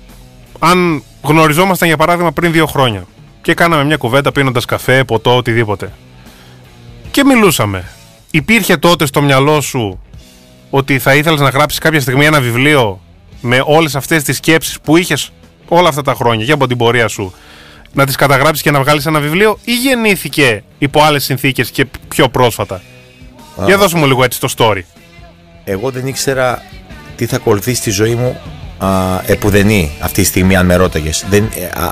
B: αν γνωριζόμασταν για παράδειγμα πριν δύο χρόνια και κάναμε μια κουβέντα πίνοντας καφέ, ποτό, οτιδήποτε. Και μιλούσαμε. Υπήρχε τότε στο μυαλό σου ότι θα ήθελες να γράψεις κάποια στιγμή ένα βιβλίο με όλες αυτές τις σκέψεις που είχες όλα αυτά τα χρόνια και από την πορεία σου να τις καταγράψεις και να βγάλεις ένα βιβλίο ή γεννήθηκε υπό άλλες συνθήκες και πιο πρόσφατα; Για δώσου μου λίγο έτσι το story.
C: Εγώ δεν ήξερα τι θα ακολουθήσει στη ζωή μου α, επουδενή αυτή τη στιγμή, αν με ρώταγες.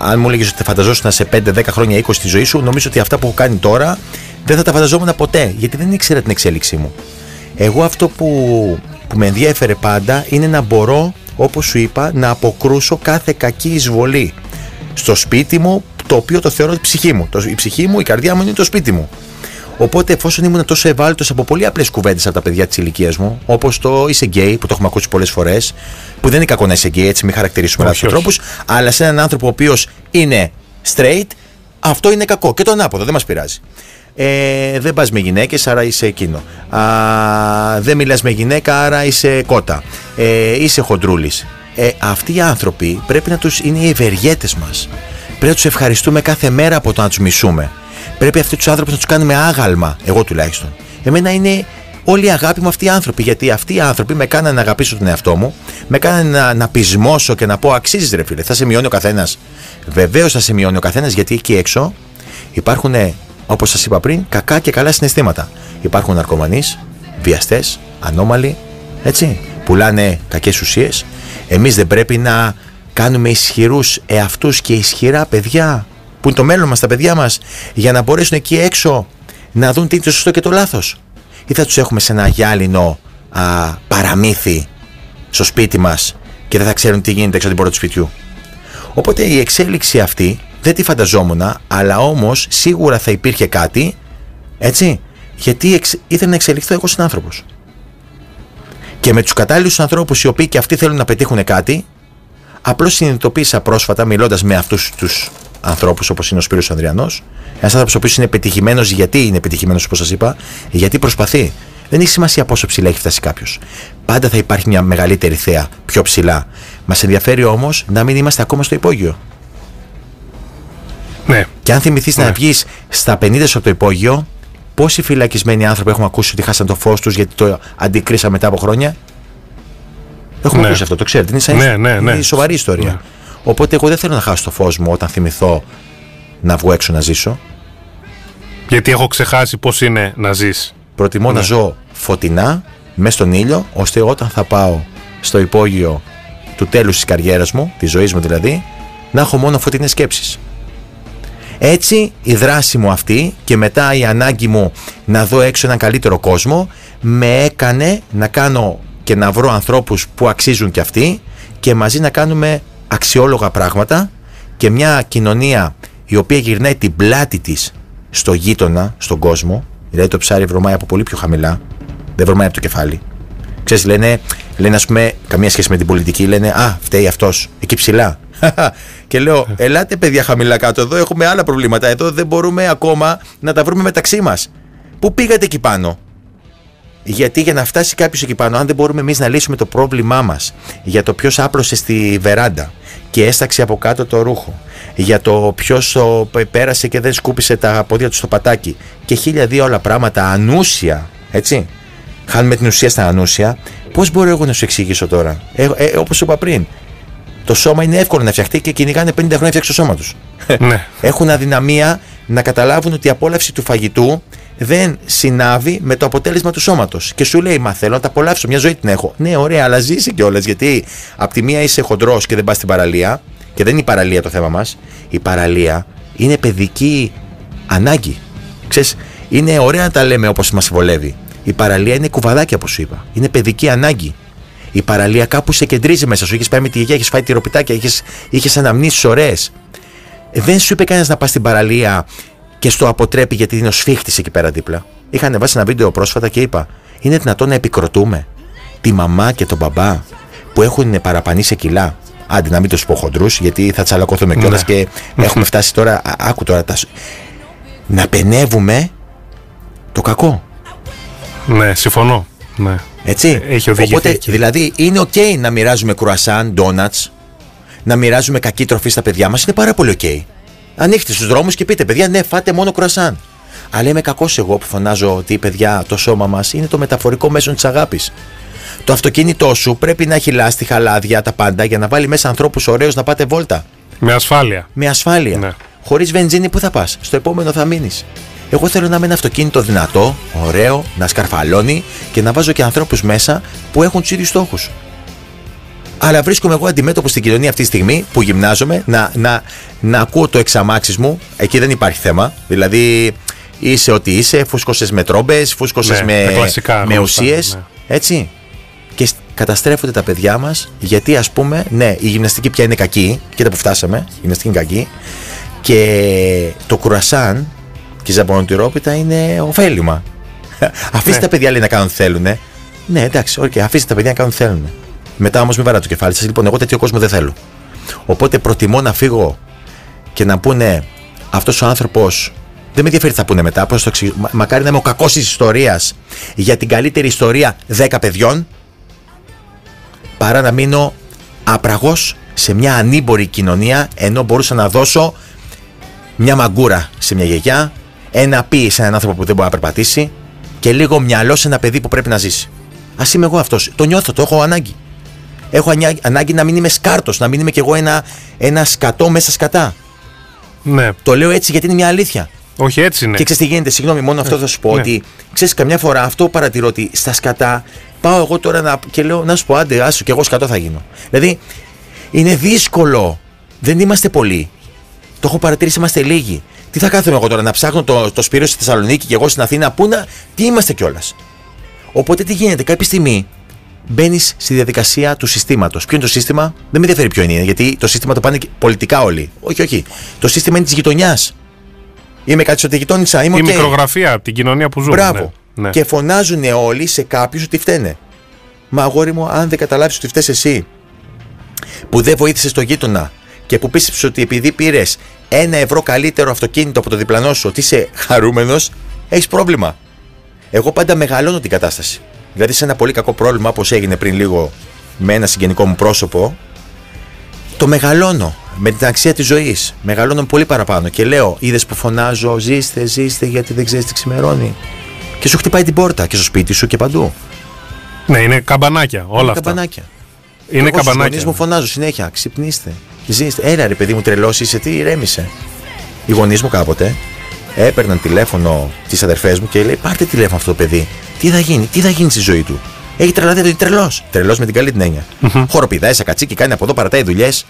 C: Αν μου έλεγες ότι θα φανταζόσουν σε 5-10 χρόνια 20 τη ζωή σου, νομίζω ότι αυτά που έχω κάνει τώρα δεν θα τα φανταζόμουν ποτέ, γιατί δεν ήξερα την εξέλιξή μου. Εγώ αυτό που, που με ενδιέφερε πάντα είναι να μπορώ, όπως σου είπα, να αποκρούσω κάθε κακή εισβολή στο σπίτι μου, το οποίο το θεωρώ η ψυχή μου. Το, η ψυχή μου, η καρδιά μου είναι το σπίτι μου. Οπότε, εφόσον ήμουν τόσο ευάλωτος από πολύ απλές κουβέντες από τα παιδιά της ηλικίας μου, όπως το είσαι γκέι, που το έχουμε ακούσει πολλές φορές, που δεν είναι κακό να είσαι γκέι, έτσι μην χαρακτηρίσουμε λάθο τρόπου, αλλά σε έναν άνθρωπο ο οποίος είναι straight, αυτό είναι κακό. Και το ανάποδο, δεν μας πειράζει. Ε, δεν πας με γυναίκες, άρα είσαι εκείνο. Α, δεν μιλάς με γυναίκα, άρα είσαι κότα. Ε, είσαι χοντρούλης. Ε, αυτοί οι άνθρωποι πρέπει να τους είναι οι ευεργέτες μας. Πρέπει να τους ευχαριστούμε κάθε μέρα από το να τους μισούμε. Πρέπει αυτού τους άνθρωπου να τους κάνουμε άγαλμα, εγώ τουλάχιστον. Εμένα είναι όλη η αγάπη μου αυτοί οι άνθρωποι. Γιατί αυτοί οι άνθρωποι με κάνανε να αγαπήσω τον εαυτό μου, με κάνανε να, να πεισμώσω και να πω αξίζεις ρε φίλε. Θα σε μειώνει ο καθένας. Βεβαίως θα σε μειώνει ο καθένας γιατί εκεί έξω υπάρχουν, όπως σας είπα πριν, κακά και καλά συναισθήματα. Υπάρχουν ναρκωμανείς, βιαστές, ανώμαλοι, έτσι. Πουλάνε κακές ουσίες. Εμείς δεν πρέπει να κάνουμε ισχυρούς εαυτούς και ισχυρά παιδιά που είναι το μέλλον μας, τα παιδιά μας, για να μπορέσουν εκεί έξω να δουν τι είναι το σωστό και το λάθος. Ή θα τους έχουμε σε ένα γυάλινο α, παραμύθι στο σπίτι μας και δεν θα ξέρουν τι γίνεται έξω από την πόρτα του σπιτιού. Οπότε η εξέλιξη αυτή δεν τη φανταζόμουν, αλλά όμως σίγουρα θα υπήρχε κάτι, έτσι, γιατί εξ, ήθελα να εξελιχθώ εγώ σαν άνθρωπος. Και με τους κατάλληλους ανθρώπους οι οποίοι και αυτοί θέλουν να πετύχουν κάτι, απλώς συνειδητοποίησα πρόσφατα μιλώντας με αυτούς τους ανθρώπους όπως είναι ο Σπύρος Ανδριανός. Ένας άνθρωπος ο οποίος είναι πετυχημένος, γιατί είναι πετυχημένος, όπως σας είπα, γιατί προσπαθεί. Δεν έχει σημασία πόσο ψηλά έχει φτάσει κάποιος. Πάντα θα υπάρχει μια μεγαλύτερη θέα πιο ψηλά. Μας ενδιαφέρει όμως να μην είμαστε ακόμα στο υπόγειο.
B: Ναι.
C: Και αν θυμηθείς ναι. να βγεις στα 50 από το υπόγειο, πόσοι φυλακισμένοι άνθρωποι έχουμε ακούσει ότι χάσαν το φως τους γιατί το αντικρίσαν μετά από χρόνια; Έχουμε ναι. ακούσει αυτό, το ξέρετε. Είναι, σαν
B: ναι, ναι, ναι.
C: είναι σοβαρή ιστορία. Ναι. Οπότε εγώ δεν θέλω να χάσω το φως μου όταν θυμηθώ να βγω έξω να ζήσω.
B: Γιατί έχω ξεχάσει πώς είναι να ζεις.
C: Προτιμώ να ναι. ζω φωτεινά, μέσα στον ήλιο, ώστε όταν θα πάω στο υπόγειο του τέλους της καριέρας μου, της ζωής μου δηλαδή, να έχω μόνο φωτεινές σκέψεις. Έτσι η δράση μου αυτή και μετά η ανάγκη μου να δω έξω έναν καλύτερο κόσμο με έκανε να κάνω και να βρω ανθρώπους που αξίζουν και αυτοί και μαζί να κάνουμε αξιόλογα πράγματα και μια κοινωνία η οποία γυρνάει την πλάτη της στο γείτονα, στον κόσμο, δηλαδή το ψάρι βρωμάει από πολύ πιο χαμηλά, δεν βρωμάει από το κεφάλι. Ξέρεις, λένε, λένε ας πούμε, καμία σχέση με την πολιτική, λένε «Α, φταίει αυτός, εκεί ψηλά». και λέω, ελάτε παιδιά χαμηλά κάτω, εδώ έχουμε άλλα προβλήματα, εδώ δεν μπορούμε ακόμα να τα βρούμε μεταξύ μας. Πού πήγατε εκεί πάνω, γιατί για να φτάσει κάποιος εκεί πάνω, αν δεν μπορούμε εμείς να λύσουμε το πρόβλημά μας για το ποιος άπλωσε στη βεράντα και έσταξε από κάτω το ρούχο, για το ποιος πέρασε και δεν σκούπισε τα πόδια του στο πατάκι και χίλια δύο άλλα πράγματα ανούσια, έτσι. Χάνουμε την ουσία στα ανούσια. Πώς μπορώ εγώ να σου εξηγήσω τώρα, ε, ε, όπως είπα πριν. Το σώμα είναι εύκολο να φτιαχτεί και κυνηγάνε 50 χρόνια φτιάξει το σώμα τους.
B: Ναι.
C: Έχουν αδυναμία να καταλάβουν ότι η απόλαυση του φαγητού δεν συνάβει με το αποτέλεσμα του σώματος. Και σου λέει, Μα θέλω να τα απολαύσω, μια ζωή την έχω. Ναι, ωραία, αλλά ζήσει κιόλας. Γιατί από τη μία είσαι χοντρός και δεν πας στην παραλία, και δεν είναι η παραλία το θέμα μας. Η παραλία είναι παιδική ανάγκη. Ξέρεις, είναι ωραία να τα λέμε όπως μας βολεύει. Η παραλία είναι κουβαδάκι, όπως σου είπα. Είναι παιδική ανάγκη. Η παραλία κάπου σε κεντρίζει μέσα σου. Είχε πάει με τη γιαγιά, έχεις φάει τυροπιτάκια, είχε αναμνήσεις ωραίες. Δεν σου είπε κανένας να πας στην παραλία και στο αποτρέπει γιατί είναι ο σφίχτης εκεί πέρα δίπλα. Είχα ανεβάσει ένα βίντεο πρόσφατα και είπα: Είναι δυνατόν να επικροτούμε τη μαμά και τον μπαμπά που έχουν παραπανίσια κιλά; Άντε να μην τους πω χοντρού, γιατί θα τσαλακωθούμε ναι. κιόλας και έχουμε φτάσει τώρα. Άκου τώρα. Τα... Να παινεύουμε το κακό.
B: Ναι, συμφωνώ. Ναι.
C: Έτσι.
B: Ε, έχει οδηγηθεί
C: Οπότε,
B: εκεί.
C: δηλαδή, είναι οκ να μοιράζουμε κρουασάν, ντόνατς, να μοιράζουμε κακή τροφή στα παιδιά μας. Είναι πάρα πολύ οκ. Ανοίχτε στους δρόμους και πείτε, παιδιά, ναι, φάτε μόνο κρουασάν. Αλλά είμαι κακός εγώ που φωνάζω ότι, παιδιά, το σώμα μας είναι το μεταφορικό μέσο της αγάπης. Το αυτοκίνητό σου πρέπει να έχει λάστιχα, λάδια, τα πάντα για να βάλει μέσα ανθρώπους ωραίους να πάτε βόλτα.
B: Με ασφάλεια.
C: Με ασφάλεια.
B: Ναι.
C: Χωρίς βενζίνη, πού θα πας. Στο επόμενο θα μείνεις. Εγώ θέλω να είμαι ένα αυτοκίνητο δυνατό, ωραίο, να σκαρφαλώνει και να βάζω και ανθρώπους μέσα που έχουν τους ίδιους στόχους. Αλλά βρίσκομαι εγώ αντιμέτωπος στην κοινωνία αυτή τη στιγμή που γυμνάζομαι να, να, να ακούω το εξαμάξι μου. Εκεί δεν υπάρχει θέμα. Δηλαδή είσαι ό,τι είσαι, φούσκωσες με τρόμπε, φούσκωσες
B: Ναι,
C: με,
B: τα κλασικά
C: με
B: γνωστά,
C: ουσίες.
B: ναι.
C: Έτσι. Και σ- καταστρέφονται τα παιδιά μας γιατί ας πούμε, ναι, η γυμναστική πια είναι κακή. Κοίτα που φτάσαμε. Η γυμναστική είναι κακή. Και το κουρασάν και η ζαμπονοτυρόπιτα είναι ωφέλιμα. Αφήστε
B: Ναι.
C: τα παιδιά λέει να κάνουν τι θέλουν. Ναι, εντάξει, οκ, αφήστε τα παιδιά να κάνουν τι θέλουν. Μετά όμως μην βαράτε το κεφάλι σας. Λοιπόν, εγώ τέτοιο κόσμο δεν θέλω. Οπότε προτιμώ να φύγω και να πούνε αυτός ο άνθρωπος. Δεν με ενδιαφέρει τι θα πούνε μετά. Πώς το εξηγήσω. Μα- μακάρι να είμαι ο κακός της ιστορίας για την καλύτερη ιστορία 10 παιδιών παρά να μείνω άπραγος σε μια ανήμπορη κοινωνία ενώ μπορούσα να δώσω μια μαγκούρα σε μια γιαγιά, ένα πι σε έναν άνθρωπο που δεν μπορεί να περπατήσει και λίγο μυαλό σε ένα παιδί που πρέπει να ζήσει. Α είμαι εγώ αυτός. Το νιώθω, το έχω ανάγκη. Έχω ανιά- ανάγκη να μην είμαι σκάρτος, να μην είμαι κι εγώ ένα, ένα σκατό μέσα σκατά.
B: Ναι.
C: Το λέω έτσι γιατί είναι μια αλήθεια.
B: Όχι έτσι είναι.
C: Και ξέρεις τι γίνεται, συγγνώμη, μόνο αυτό θα σου πω
B: ναι.
C: ότι ξέρεις, καμιά φορά αυτό παρατηρώ ότι στα σκατά πάω εγώ τώρα να, και λέω να σου πω άντε, άσου και εγώ σκατό θα γίνω. Δηλαδή είναι δύσκολο. Δεν είμαστε πολλοί. Το έχω παρατηρήσει, είμαστε λίγοι. Τι θα κάθομαι εγώ τώρα να ψάχνω το, το Σπύριο στη Θεσσαλονίκη και εγώ στην Αθήνα, πού να. Τι είμαστε κιόλας. Οπότε τι γίνεται, κάποια στιγμή μπαίνεις στη διαδικασία του συστήματος. Ποιο είναι το σύστημα, δεν με ενδιαφέρει ποιο είναι, γιατί το σύστημα το πάνε και πολιτικά όλοι. Όχι, όχι. Το σύστημα είναι της γειτονιάς. Είμαι κάτι στο γειτόνισσα, είμαι
B: Η
C: οκ.
B: μικρογραφία από την κοινωνία που ζούμε.
C: Μπράβο.
B: Ναι. Ναι.
C: Και φωνάζουν όλοι σε κάποιους ότι φταίνε. Μα αγόρι μου, αν δεν καταλάβεις ότι φταίει εσύ, που δεν βοήθησες το γείτονα και που πίστεψες ότι επειδή πήρες ένα ευρώ καλύτερο αυτοκίνητο από το διπλανό σου, ότι είσαι χαρούμενος, έχεις πρόβλημα. Εγώ πάντα μεγαλώνω την κατάσταση. Δηλαδή, σε ένα πολύ κακό πρόβλημα, όπως έγινε πριν λίγο με ένα συγγενικό μου πρόσωπο, το μεγαλώνω με την αξία της ζωής. Μεγαλώνω πολύ παραπάνω και λέω: Είδες που φωνάζω, ζήστε, ζήστε, γιατί δεν ξέρεις τι ξημερώνει. Και σου χτυπάει την πόρτα και στο σπίτι σου και παντού.
B: Ναι, είναι καμπανάκια όλα
C: Είναι
B: αυτά.
C: καμπανάκια.
B: Είναι
C: Εγώ στους
B: καμπανάκια.
C: γονείς μου φωνάζω συνέχεια. Ξυπνήστε. Ζήστε. Έλα ρε παιδί μου, τρελός είσαι, τι ηρέμησε. Οι γονείς μου κάποτε έπαιρναν τηλέφωνο τις αδερφές μου και λέει: Πάρτε τηλέφωνο αυτό το παιδί. Τι θα γίνει, τι θα γίνει στη ζωή του. Έχει τρελαθεί, είναι τρελός. Τρελός με την καλή την έννοια. Χοροπηδάει, σε κατσίκι, κάνει από εδώ, παρατάει δουλειές.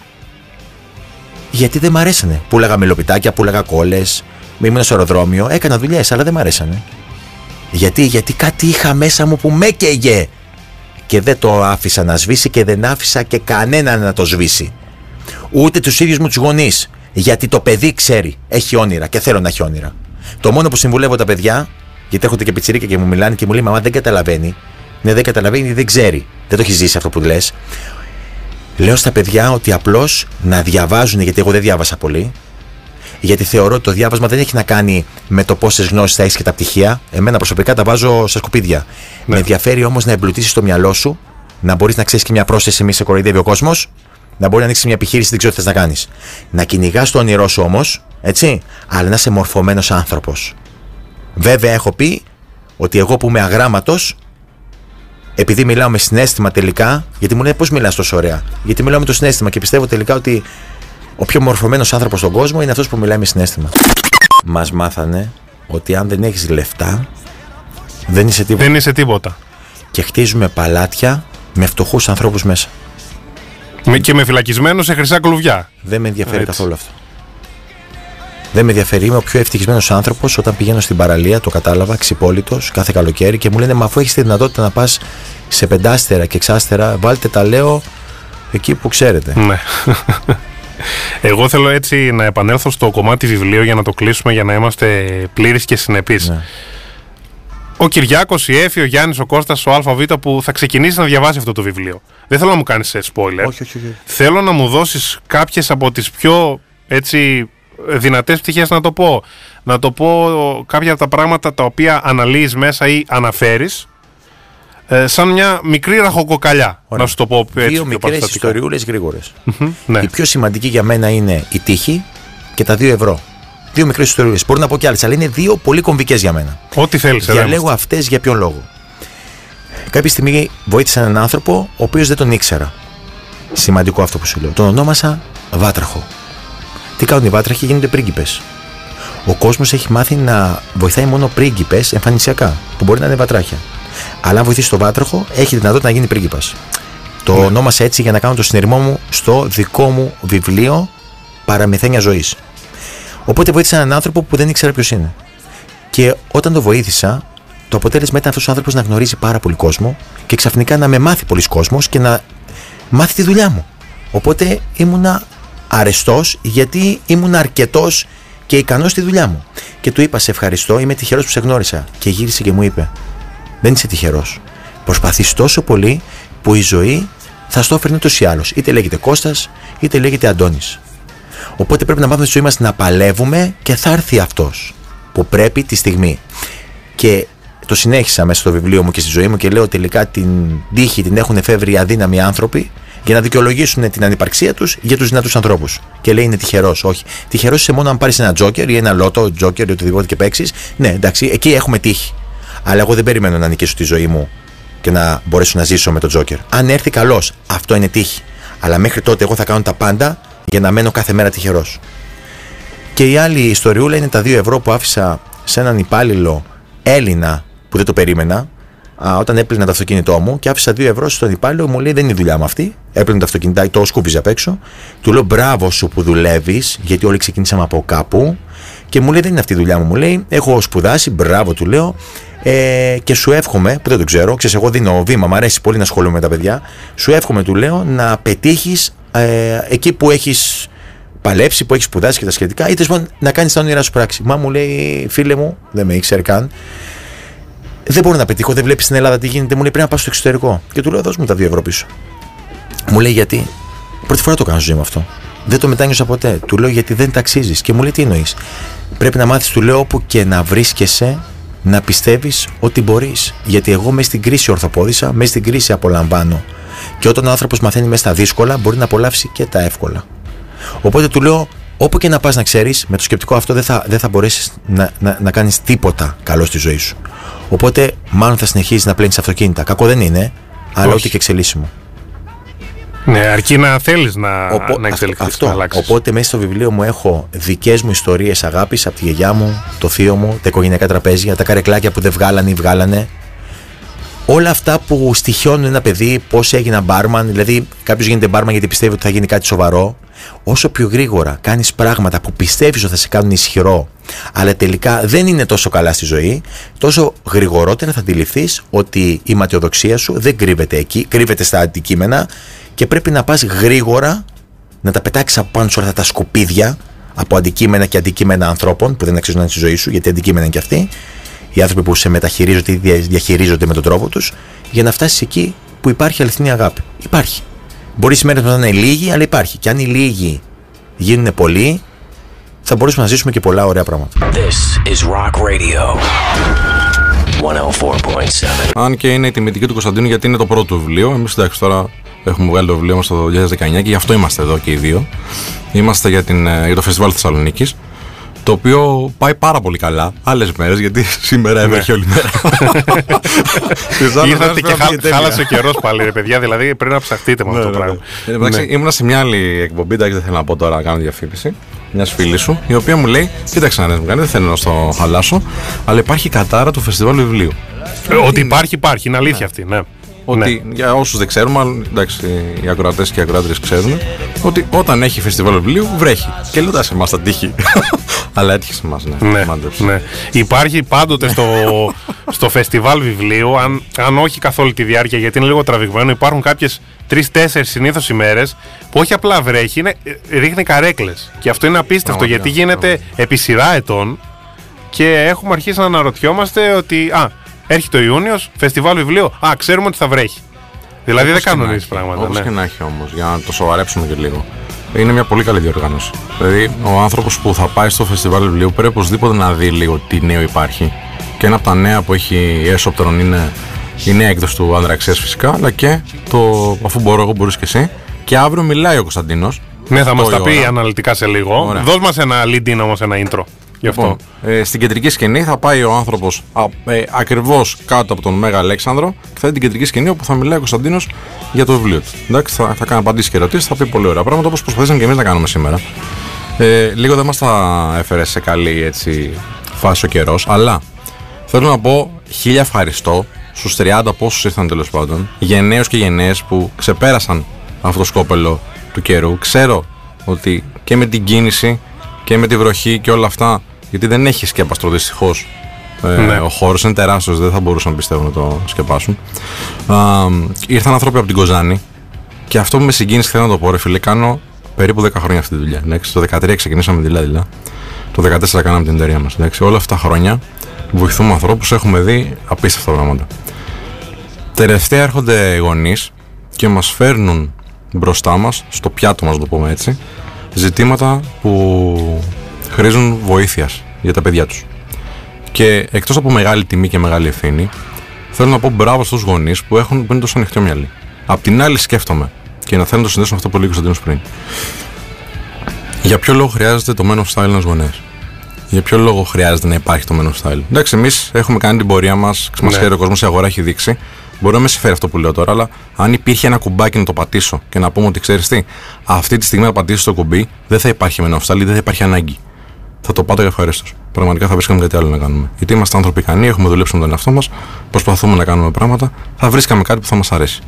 C: Γιατί δεν μ' αρέσανε. Πούλαγα μελοπιτάκια, πούλαγα κόλλες. Ήμουν στο αεροδρόμιο, έκανα δουλειές, αλλά δεν μ' αρέσανε. Γιατί, γιατί κάτι είχα μέσα μου που με καίγε. Και δεν το άφησα να σβήσει και δεν άφησα και κανέναν να το σβήσει. Ούτε τους ίδιους μου τους γονείς. Γιατί το παιδί ξέρει, έχει όνειρα και θέλω να έχει όνειρα. Το μόνο που συμβουλεύω τα παιδιά, γιατί έρχονται και πιτσιρίκα και μου μιλάνε και μου λέει Μαμά δεν καταλαβαίνει. Ναι, δεν καταλαβαίνει, δεν ξέρει. Δεν το έχει ζήσει αυτό που λες. Λέω στα παιδιά ότι απλώς να διαβάζουν, γιατί εγώ δεν διάβασα πολύ. Γιατί θεωρώ ότι το διάβασμα δεν έχει να κάνει με το πόσες γνώσεις θα έχεις και τα πτυχία. Εμένα προσωπικά τα βάζω στα σκουπίδια. Με ενδιαφέρει όμως να εμπλουτίσεις το μυαλό σου, να μπορείς να ξέρεις και μια πρόσθεση, μη σε κοροϊδεύει ο κόσμος, να μπορεί να ανοίξει μια επιχείρηση, δεν ξέρω τι θες να κάνεις. Να κυνηγάς το όνειρό σου όμως, έτσι, αλλά να είσαι μορφωμένος άνθρωπος. Βέβαια, έχω πει ότι εγώ που είμαι αγράμματος, επειδή μιλάω με συνέστημα τελικά, γιατί μου λένε πώς μιλάς τόσο ωραία; Γιατί μιλάω με το συνέστημα και πιστεύω τελικά ότι ο πιο μορφωμένος άνθρωπος στον κόσμο είναι αυτός που μιλάει με συνέστημα. Μας μάθανε ότι αν δεν έχεις λεφτά, δεν είσαι τίποτα.
B: Δεν είσαι τίποτα.
C: Και χτίζουμε παλάτια με φτωχούς ανθρώπους μέσα.
B: Με- Και με φυλακισμένο σε χρυσά κλουβιά.
C: Δεν με ενδιαφέρει
B: Έτσι.
C: καθόλου αυτό. Δεν με ενδιαφέρει. Είμαι ο πιο ευτυχισμένος άνθρωπος όταν πηγαίνω στην παραλία, το κατάλαβα, ξυπόλυτος, κάθε καλοκαίρι και μου λένε Μα αφού έχεις τη δυνατότητα να πας σε πεντάστερα και εξάστερα, βάλτε τα λέω εκεί που ξέρετε.
B: Ναι. Εγώ θέλω έτσι να επανέλθω στο κομμάτι βιβλίου για να το κλείσουμε για να είμαστε πλήρεις και συνεπείς.
C: Ναι.
B: Ο Κυριάκος, η Έφη, ο Γιάννης, ο Κώστας, ο ΑΒ που θα ξεκινήσει να διαβάσει αυτό το βιβλίο. Δεν θέλω να μου κάνεις ε, spoiler.
C: Όχι, όχι, όχι.
B: Θέλω να μου δώσεις κάποιες από τις πιο έτσι δυνατές πτυχές να το πω. Να το πω κάποια από τα πράγματα τα οποία αναλύεις μέσα ή αναφέρεις ε, σαν μια μικρή ραχοκοκαλιά.
C: Ωραία.
B: Να σου το πω έτσι.
C: Δύο
B: πιο
C: μικρές
B: παραστατικά.
C: ιστοριούλες γρήγορες.
B: Ναι.
C: Η πιο σημαντική για μένα είναι η τύχη και τα 2 ευρώ. Δύο μικρές ιστοριούλες. Μπορώ να πω κι άλλες, αλλά είναι δύο πολύ κομβικές για μένα.
B: Ό,τι θέλεις.
C: Διαλέγω αυτές για ποιον λόγο. Κάποια στιγμή βοήθησα έναν άνθρωπο, ο οποίος δεν τον ήξερα. Σημαντικό αυτό που σου λέω. Τον ονόμασα Βάτραχο. Τι κάνουν οι βάτραχοι, γίνονται πρίγκιπες. Ο κόσμος έχει μάθει να βοηθάει μόνο πρίγκιπες εμφανισιακά, που μπορεί να είναι βατράχια. Αλλά αν βοηθήσει τον βάτραχο, έχει δυνατότητα να γίνει πρίγκιπας. Το
B: Ναι.
C: ονόμασα έτσι για να κάνω το συνειρμό μου στο δικό μου βιβλίο Παραμυθένια ζωής. Οπότε βοήθησα έναν άνθρωπο που δεν ήξερα ποιος είναι. Και όταν το βοήθησα, το αποτέλεσμα ήταν αυτός ο άνθρωπος να γνωρίζει πάρα πολύ κόσμο και ξαφνικά να με μάθει πολλοί κόσμος και να μάθει τη δουλειά μου. Οπότε ήμουνα αρεστός γιατί ήμουν αρκετός και ικανός στη δουλειά μου. Και του είπα: Σε ευχαριστώ, είμαι τυχερός που σε γνώρισα. Και γύρισε και μου είπε: Δεν είσαι τυχερός. Προσπαθείς τόσο πολύ που η ζωή θα στο έφερνε ούτως ή άλλως. Είτε λέγεται Κώστας, είτε λέγεται Αντώνης. Οπότε πρέπει να μάθουμε στη ζωή μας να παλεύουμε και θα έρθει αυτός που πρέπει τη στιγμή. Και το συνέχισα μέσα στο βιβλίο μου και στη ζωή μου και λέω τελικά την τύχη την έχουν εφεύρει οι αδύναμοι άνθρωποι για να δικαιολογήσουν την ανυπαρξία τους για τους δυνατούς ανθρώπους. Και λέει είναι τυχερός. Όχι. Τυχερός είσαι μόνο αν πάρεις ένα τζόκερ ή ένα λότο, τζόκερ ή οτιδήποτε και παίξεις. Ναι, εντάξει, εκεί έχουμε τύχη. Αλλά εγώ δεν περιμένω να νικήσω τη ζωή μου και να μπορέσω να ζήσω με τον τζόκερ. Αν έρθει καλώ, αυτό είναι τύχη. Αλλά μέχρι τότε εγώ θα κάνω τα πάντα για να μένω κάθε μέρα τυχερός. Και η άλλη ιστοριούλα είναι τα 2 ευρώ που άφησα σε έναν υπάλληλο Έλληνα που δεν το περίμενα α, όταν έπλυνα το αυτοκίνητό μου και άφησα 2 ευρώ στον υπάλληλο μου λέει δεν είναι η δουλειά μου αυτή. Έπλυνα το αυτοκίνητάκι, το σκούπιζε απ' έξω. Του λέω μπράβο σου που δουλεύεις, γιατί όλοι ξεκινήσαμε από κάπου. Και μου λέει δεν είναι αυτή η δουλειά μου. Μου λέει έχω σπουδάσει, μπράβο του λέω. Ε, και σου εύχομαι, που δεν το ξέρω, ξέρεις, εγώ δίνω βήμα, μου αρέσει πολύ να ασχολούμαι με τα παιδιά. Σου εύχομαι, του λέω, να πετύχεις ε, εκεί που έχεις παλέψει, που έχεις σπουδάσει και τα σχετικά, ή τέλος πάντων να κάνεις τα όνειρά σου πράξη. Μα μου λέει, φίλε μου, δεν με ήξερε καν, δεν μπορώ να πετύχω, δεν βλέπεις στην Ελλάδα τι γίνεται. Μου λέει πρέπει να πάω στο εξωτερικό. Και του λέω, δώσ' μου τα δύο ευρώ πίσω. Μου λέει γιατί; Πρώτη φορά το κάνω στη ζωή μου αυτό. Δεν το μετάνιωσα ποτέ. Του λέω γιατί δεν ταξίζεις. Και μου λέει τι εννοείς; Πρέπει να μάθεις, του λέω, όπου και να βρίσκεσαι, να πιστεύεις ότι μπορείς. Γιατί εγώ μέσα στην κρίση ορθοπόδησα, μέσα στην κρίση απολαμβάνω. Και όταν ο άνθρωπος μαθαίνει μέσα στα δύσκολα, μπορεί να απολαύσει και τα εύκολα. Οπότε του λέω, όπου και να πας να ξέρεις, με το σκεπτικό αυτό δεν θα, δεν θα μπορέσεις να, να, να κάνεις τίποτα καλό στη ζωή σου. Οπότε, μάλλον θα συνεχίσει να πλένεις αυτοκίνητα. Κακό δεν είναι, αλλά
B: Όχι.
C: ούτε και εξελίσσιμο.
B: Ναι, αρκεί να θέλεις να,
C: Οπό-
B: να εξελιχθείς,
C: αυτό.
B: να αλλάξεις.
C: Οπότε μέσα στο βιβλίο μου έχω δικές μου ιστορίες αγάπης από τη γιαγιά μου, το θείο μου, τα οικογενειακά τραπέζια, τα καρεκλάκια που δεν βγάλανε ή βγάλανε. Όλα αυτά που στοιχιώνουν ένα παιδί, πώς έγινα μπάρμαν. Δηλαδή, κάποιος γίνεται μπάρμαν γιατί πιστεύει ότι θα γίνει κάτι σοβαρό. Όσο πιο γρήγορα κάνεις πράγματα που πιστεύεις ότι θα σε κάνουν ισχυρό, αλλά τελικά δεν είναι τόσο καλά στη ζωή, τόσο γρηγορότερα θα αντιληφθείς ότι η ματιοδοξία σου δεν κρύβεται εκεί, κρύβεται στα αντικείμενα και πρέπει να πας γρήγορα να τα πετάξεις από πάνω σου όλα αυτά τα σκουπίδια από αντικείμενα και αντικείμενα ανθρώπων που δεν αξίζουν να είναι στη ζωή σου, γιατί αντικείμενα είναι και αυτοί, οι άνθρωποι που σε μεταχειρίζονται ή δια- διαχειρίζονται με τον τρόπο τους, για να φτάσεις εκεί που υπάρχει αληθινή αγάπη. Υπάρχει. Μπορεί σήμερα να είναι λίγοι, αλλά υπάρχει. Και αν οι λίγοι γίνουν πολλοί, θα μπορέσουμε να ζήσουμε και πολλά ωραία πράγματα.
A: This is Rock Radio. 104.7.
D: Αν και είναι η τιμητική του Κωνσταντίνου γιατί είναι το πρώτο του βιβλίο. Εμείς εντάξει τώρα έχουμε βγάλει το βιβλίο μας το 2019 και γι' αυτό είμαστε εδώ και οι δύο. Είμαστε για, την, ε, για το Φεστιβάλ Θεσσαλονίκης. Το οποίο πάει πάρα πολύ καλά. Άλλες μέρες, γιατί σήμερα έβρεχε όλη μέρα. Τις άλλες
B: Ήρθατε
D: μέρες
B: και
D: πέρα πήγε
B: χά,
D: τέλεια.
B: χάλασε ο καιρός πάλι, ρε παιδιά. Δηλαδή πρέπει να ψαχτείτε με αυτό το
D: Ναι, ναι,
B: πράγμα.
D: ναι. Εν τω μεταξύ, ήμουνα σε μια άλλη εκπομπή, εντάξει, δεν θέλω να πω τώρα να κάνω διαφήμιση. Μιας φίλης σου, η οποία μου λέει: Κοίταξε να δεις, μου κάνει, δεν θέλω να στο χαλάσω, αλλά υπάρχει κατάρα του φεστιβάλ βιβλίου.
B: Ε, Ότι υπάρχει, υπάρχει. Είναι αλήθεια αυτή. Ναι.
D: Ότι για όσους δεν ξέρουμε, αλλά εντάξει, οι ακροατές και οι ακροάτριες ξέρουν, ότι όταν έχει φεστιβάλ βιβλίου βρέχει. Και λέω: σε εμά θα τύχει. Αλλά έτυχε σε εμάς, ναι.
B: Ναι,
D: Μάντεψε.
B: ναι. Υπάρχει πάντοτε στο, στο φεστιβάλ βιβλίου, αν, αν όχι καθ' όλη τη διάρκεια, γιατί είναι λίγο τραβηγμένο, υπάρχουν κάποιες τρει-τέσσερι συνήθως ημέρες που όχι απλά βρέχει, είναι, ε, ρίχνει καρέκλες. Και αυτό είναι απίστευτο
D: Πραγματικά,
B: γιατί γίνεται επί σειρά ετών και έχουμε αρχίσει να αναρωτιόμαστε ότι. Α, έρχεται ο Ιούνιος, φεστιβάλ βιβλίου. Α, ξέρουμε ότι θα βρέχει. Δηλαδή δεν κάνουν εμεί πράγματα.
D: Όπως
B: ναι.
D: και να έχει όμως, για να το σοβαρέψουμε και λίγο. Είναι μια πολύ καλή διοργάνωση. Δηλαδή, ο άνθρωπος που θα πάει στο φεστιβάλ βιβλίου πρέπει οπωσδήποτε να δει λίγο τι νέο υπάρχει. Και ένα από τα νέα που έχει η Έσοπτερον είναι η νέα έκδοση του Ανδραξία φυσικά, αλλά και το αφού μπορώ εγώ, μπορείς και εσύ. Και αύριο μιλάει ο Κωνσταντίνος.
B: Ναι, θα μας
D: Το
B: τα
D: η
B: πει
D: ώρα.
B: αναλυτικά σε λίγο.
D: Ωραία.
B: Δώσ' μας ένα lead-in όμως, ένα intro. Γι' αυτό.
D: Λοιπόν, ε, στην κεντρική σκηνή θα πάει ο άνθρωπος ε, ακριβώς κάτω από τον Μέγα Αλέξανδρο και θα είναι την κεντρική σκηνή όπου θα μιλάει ο Κωνσταντίνος για το βιβλίο του. Εντάξει, θα, θα κάνει απαντήσεις και ερωτήσεις, θα πει πολύ ωραία πράγματα όπως προσπαθήσαμε και εμείς να κάνουμε σήμερα. Ε, λίγο δεν μας τα έφερε σε καλή έτσι, φάση ο καιρός, αλλά θέλω να πω χίλια ευχαριστώ στους 30 πόσου ήρθαν τέλος πάντων, γενναίους και γενναίες που ξεπέρασαν αυτό το σκόπελο του καιρού. Ξέρω ότι και με την κίνηση και με τη βροχή και όλα αυτά, γιατί δεν έχει σκέπαστρο δυστυχώς. Ε,
B: Ναι.
D: Ο χώρος είναι τεράστιος, δεν θα μπορούσαν πιστεύω να το σκεπάσουν. Α, ήρθαν άνθρωποι από την Κοζάνη και αυτό που με συγκίνησε θέλω να το πω, ρε φίλε, κάνω περίπου 10 χρόνια αυτή τη δουλειά. εντάξει. Το 13 ξεκινήσαμε τη Λάδιλα. Το 14 κάναμε την εταιρεία μας. Όλα αυτά τα χρόνια βοηθούμε ανθρώπους, έχουμε δει απίστευτα πράγματα. Τελευταία έρχονται γονείς και μας φέρνουν μπροστά μας, στο πιάτο μας, το πούμε έτσι, ζητήματα που χρήζουν βοήθειας για τα παιδιά τους. Και εκτός από μεγάλη τιμή και μεγάλη ευθύνη, θέλω να πω μπράβο στους γονείς που, έχουν, που είναι τόσο ανοιχτόμυαλοι. Απ' την άλλη, σκέφτομαι και να θέλω να το συνδέσω με αυτό που λέει ο Κωνσταντίνο πριν. Για ποιο λόγο χρειάζεται το Men of Style ένας γονέας; Για ποιο λόγο χρειάζεται να υπάρχει το Men of Style; Εντάξει, εμείς έχουμε κάνει την πορεία μας, μας
B: Ναι.
D: ξέρει ο κόσμος, η αγορά έχει δείξει. Μπορεί να με συμφέρει αυτό που λέω τώρα, αλλά αν υπήρχε ένα κουμπάκι να το πατήσω και να πούμε ότι ξέρεις τι, αυτή τη στιγμή να πατήσει το κουμπί, δεν θα υπάρχει Men of Style, δεν θα υπάρχει ανάγκη. Θα το πάταγα ευχαρίστως. Πραγματικά θα βρίσκαμε κάτι άλλο να κάνουμε. Γιατί είμαστε άνθρωποι ικανοί, έχουμε δουλέψει με τον εαυτό μας, προσπαθούμε να κάνουμε πράγματα, θα βρίσκαμε κάτι που θα μας αρέσει.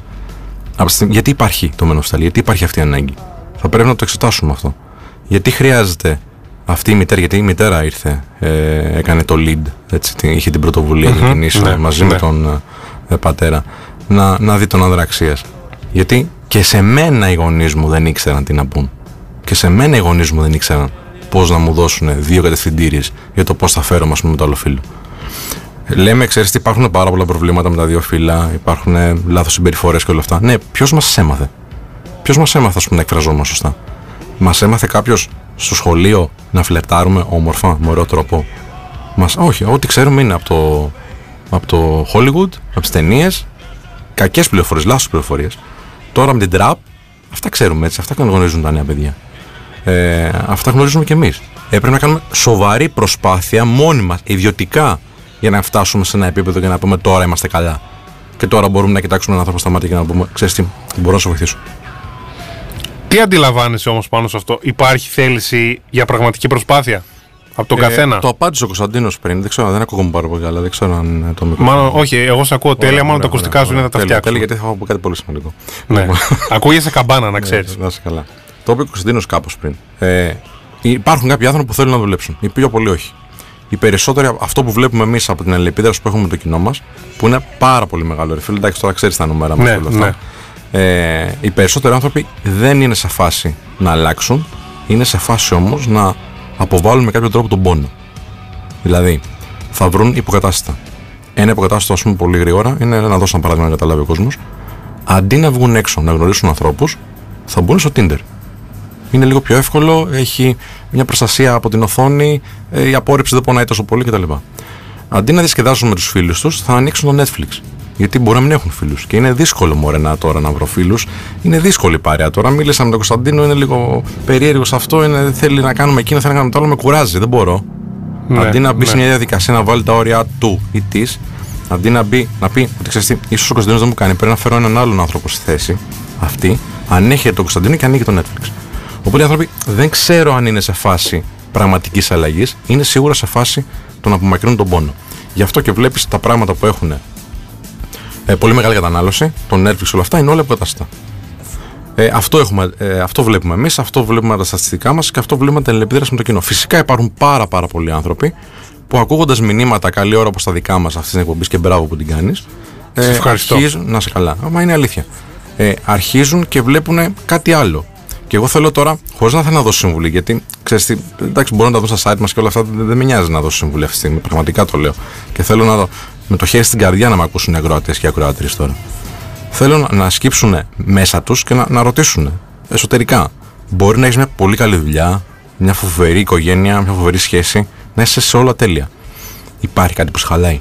D: Από τη στιγμή- γιατί υπάρχει το Men of Style, γιατί υπάρχει αυτή η ανάγκη; Θα πρέπει να το εξετάσουμε αυτό. Γιατί χρειάζεται αυτή η μητέρα, γιατί η μητέρα ήρθε, ε, έκανε το lead, έτσι, την- είχε την πρωτοβουλία να κινήσει
B: ναι,
D: μαζί
B: ναι.
D: με τον ε, πατέρα, να, να δει τον άνδρα αξίας. Γιατί και σε μένα οι γονείς μου δεν ήξεραν τι να πούν. Και σε μένα οι γονείς μου δεν ήξεραν πώς να μου δώσουν δύο κατευθυντήριες για το πώς θα φέρομαι ας πούμε, με το άλλο φίλο. Λέμε, ξέρεις, υπάρχουν πάρα πολλά προβλήματα με τα δύο φύλλα, υπάρχουν λάθος συμπεριφορές και όλα αυτά. Ναι, ποιος μας έμαθε; Ποιος μας έμαθε, ας πούμε, να εκφραζόμαστε σωστά; Μας έμαθε κάποιος στο σχολείο να φλερτάρουμε όμορφα, με ωραίο τρόπο; Μας, όχι, ό,τι ξέρουμε είναι από το, από το Hollywood, από τις ταινίες, κακές πληροφορίες, λάθος πληροφορίες. Τώρα με την τραπ, αυτά ξέρουμε έτσι, αυτά γνωρίζουν τα νέα παιδιά. Ε, αυτά γνωρίζουμε κι εμείς. Έπρεπε να κάνουμε σοβαρή προσπάθεια μόνοι μας, ιδιωτικά, για να φτάσουμε σε ένα επίπεδο και να πούμε τώρα είμαστε καλά. Και τώρα μπορούμε να κοιτάξουμε έναν άνθρωπο στα μάτια και να πούμε: Ξέρεις τι, μπορώ να σε βοηθήσω.
B: Τι αντιλαμβάνεσαι όμως πάνω σε αυτό, Υπάρχει θέληση για πραγματική προσπάθεια; Από τον καθένα.
D: Ε, Το απάντησε ο Κωνσταντίνος πριν. Δεν ξέρω, δεν ακούγομαι πάρα πολύ καλά. Δεν ξέρω αν είναι το μικρό.
B: Μάλλον, όχι, εγώ σε ακούω τέλεια, μάλλον τα ακουστικά σου είναι θα τα
D: Τέλεια,
B: φτιάξω.
D: τέλεια, γιατί θα πω κάτι πολύ σημαντικό.
B: Ναι. Ακούγεσαι καμπάνα, να ξέρεις.
D: Να είσαι καλά. Το είπε ο Κωνσταντίνος κάπως πριν. Ε, υπάρχουν κάποιοι άνθρωποι που θέλουν να δουλέψουν. Οι πιο πολλοί όχι. Οι περισσότεροι, αυτό που βλέπουμε εμείς από την αλληλεπίδραση που έχουμε με το κοινό μας, που είναι πάρα πολύ μεγάλο. Ρε φίλε, εντάξει, τώρα ξέρεις τα νούμερα μας
B: Ναι,
D: και όλα αυτά. Ε, οι περισσότεροι άνθρωποι δεν είναι σε φάση να αλλάξουν, είναι σε φάση όμως να αποβάλουν με κάποιο τρόπο τον πόνο. Δηλαδή, θα βρουν υποκατάστατα. Ένα υποκατάστατο, ας πούμε, πολύ γρήγορα είναι να δώσω ένα παράδειγμα να καταλάβει ο κόσμος. Αντί να βγουν έξω να γνωρίσουν ανθρώπους, θα μπουν στο Tinder. Είναι λίγο πιο εύκολο, έχει μια προστασία από την οθόνη, ε, η απόρριψη δεν πονάει τόσο πολύ κτλ. Αντί να διασκεδάσουν με τους φίλους τους, θα ανοίξουν το Netflix. Γιατί μπορεί να μην έχουν φίλους. Και είναι δύσκολο μωρέ να τώρα να βρω φίλους. Είναι δύσκολη η παρέα. Τώρα μίλησα με τον Κωνσταντίνο, είναι λίγο περίεργος αυτό. Είναι, θέλει να κάνουμε εκείνο, θέλει να κάνουμε το άλλο. Με κουράζει, δεν μπορώ.
B: Ναι,
D: αντί να μπει
B: ναι.
D: σε μια διαδικασία να βάλει τα όρια του ή της, αντί να, μπει, να πει ότι ξέρεις τι, ίσως ο Κωνσταντίνος δεν μου κάνει, πρέπει να φέρω έναν άλλον άνθρωπο στη θέση αυτή, ανέχεται τον Κωνσταντίνο και ανοίγει το Netflix. Οπότε οι άνθρωποι δεν ξέρω αν είναι σε φάση πραγματικής αλλαγής, είναι σίγουρα σε φάση το να απομακρύνουν τον πόνο. Γι' αυτό και βλέπεις τα πράγματα που έχουν ε, πολύ μεγάλη κατανάλωση, το Netflix όλα αυτά είναι όλα υποκαταστά. Ε, αυτό, έχουμε, ε, αυτό βλέπουμε εμείς, αυτό βλέπουμε τα στατιστικά μας και αυτό βλέπουμε την αλληλεπίδραση με το κοινό. Φυσικά υπάρχουν πάρα, πάρα πολλοί άνθρωποι που ακούγοντας μηνύματα καλή ώρα όπως τα δικά μας αυτής την εκπομπής και μπράβο που την κάνεις. Ε,
B: Σε ευχαριστώ.
D: Αρχίζουν, να σε καλά. Μα είναι αλήθεια. Ε, αρχίζουν και βλέπουν κάτι άλλο. Και εγώ θέλω τώρα, χωρίς να θέλω να δώσω συμβουλή, γιατί ξέρεις τι, εντάξει, μπορώ να τα δω στα site μας και όλα αυτά, δεν, δεν με νοιάζει να δώσω συμβουλή αυτή τη στιγμή. Πραγματικά το λέω. Και θέλω να δω, με το χέρι στην καρδιά να με ακούσουν οι ακροατές και οι ακροάτρε τώρα. Θέλω να, να σκύψουν μέσα τους και να, να ρωτήσουν εσωτερικά. Μπορεί να έχεις μια πολύ καλή δουλειά, μια φοβερή οικογένεια, μια φοβερή σχέση, να είσαι σε όλα τέλεια. Υπάρχει κάτι που σε χαλάει.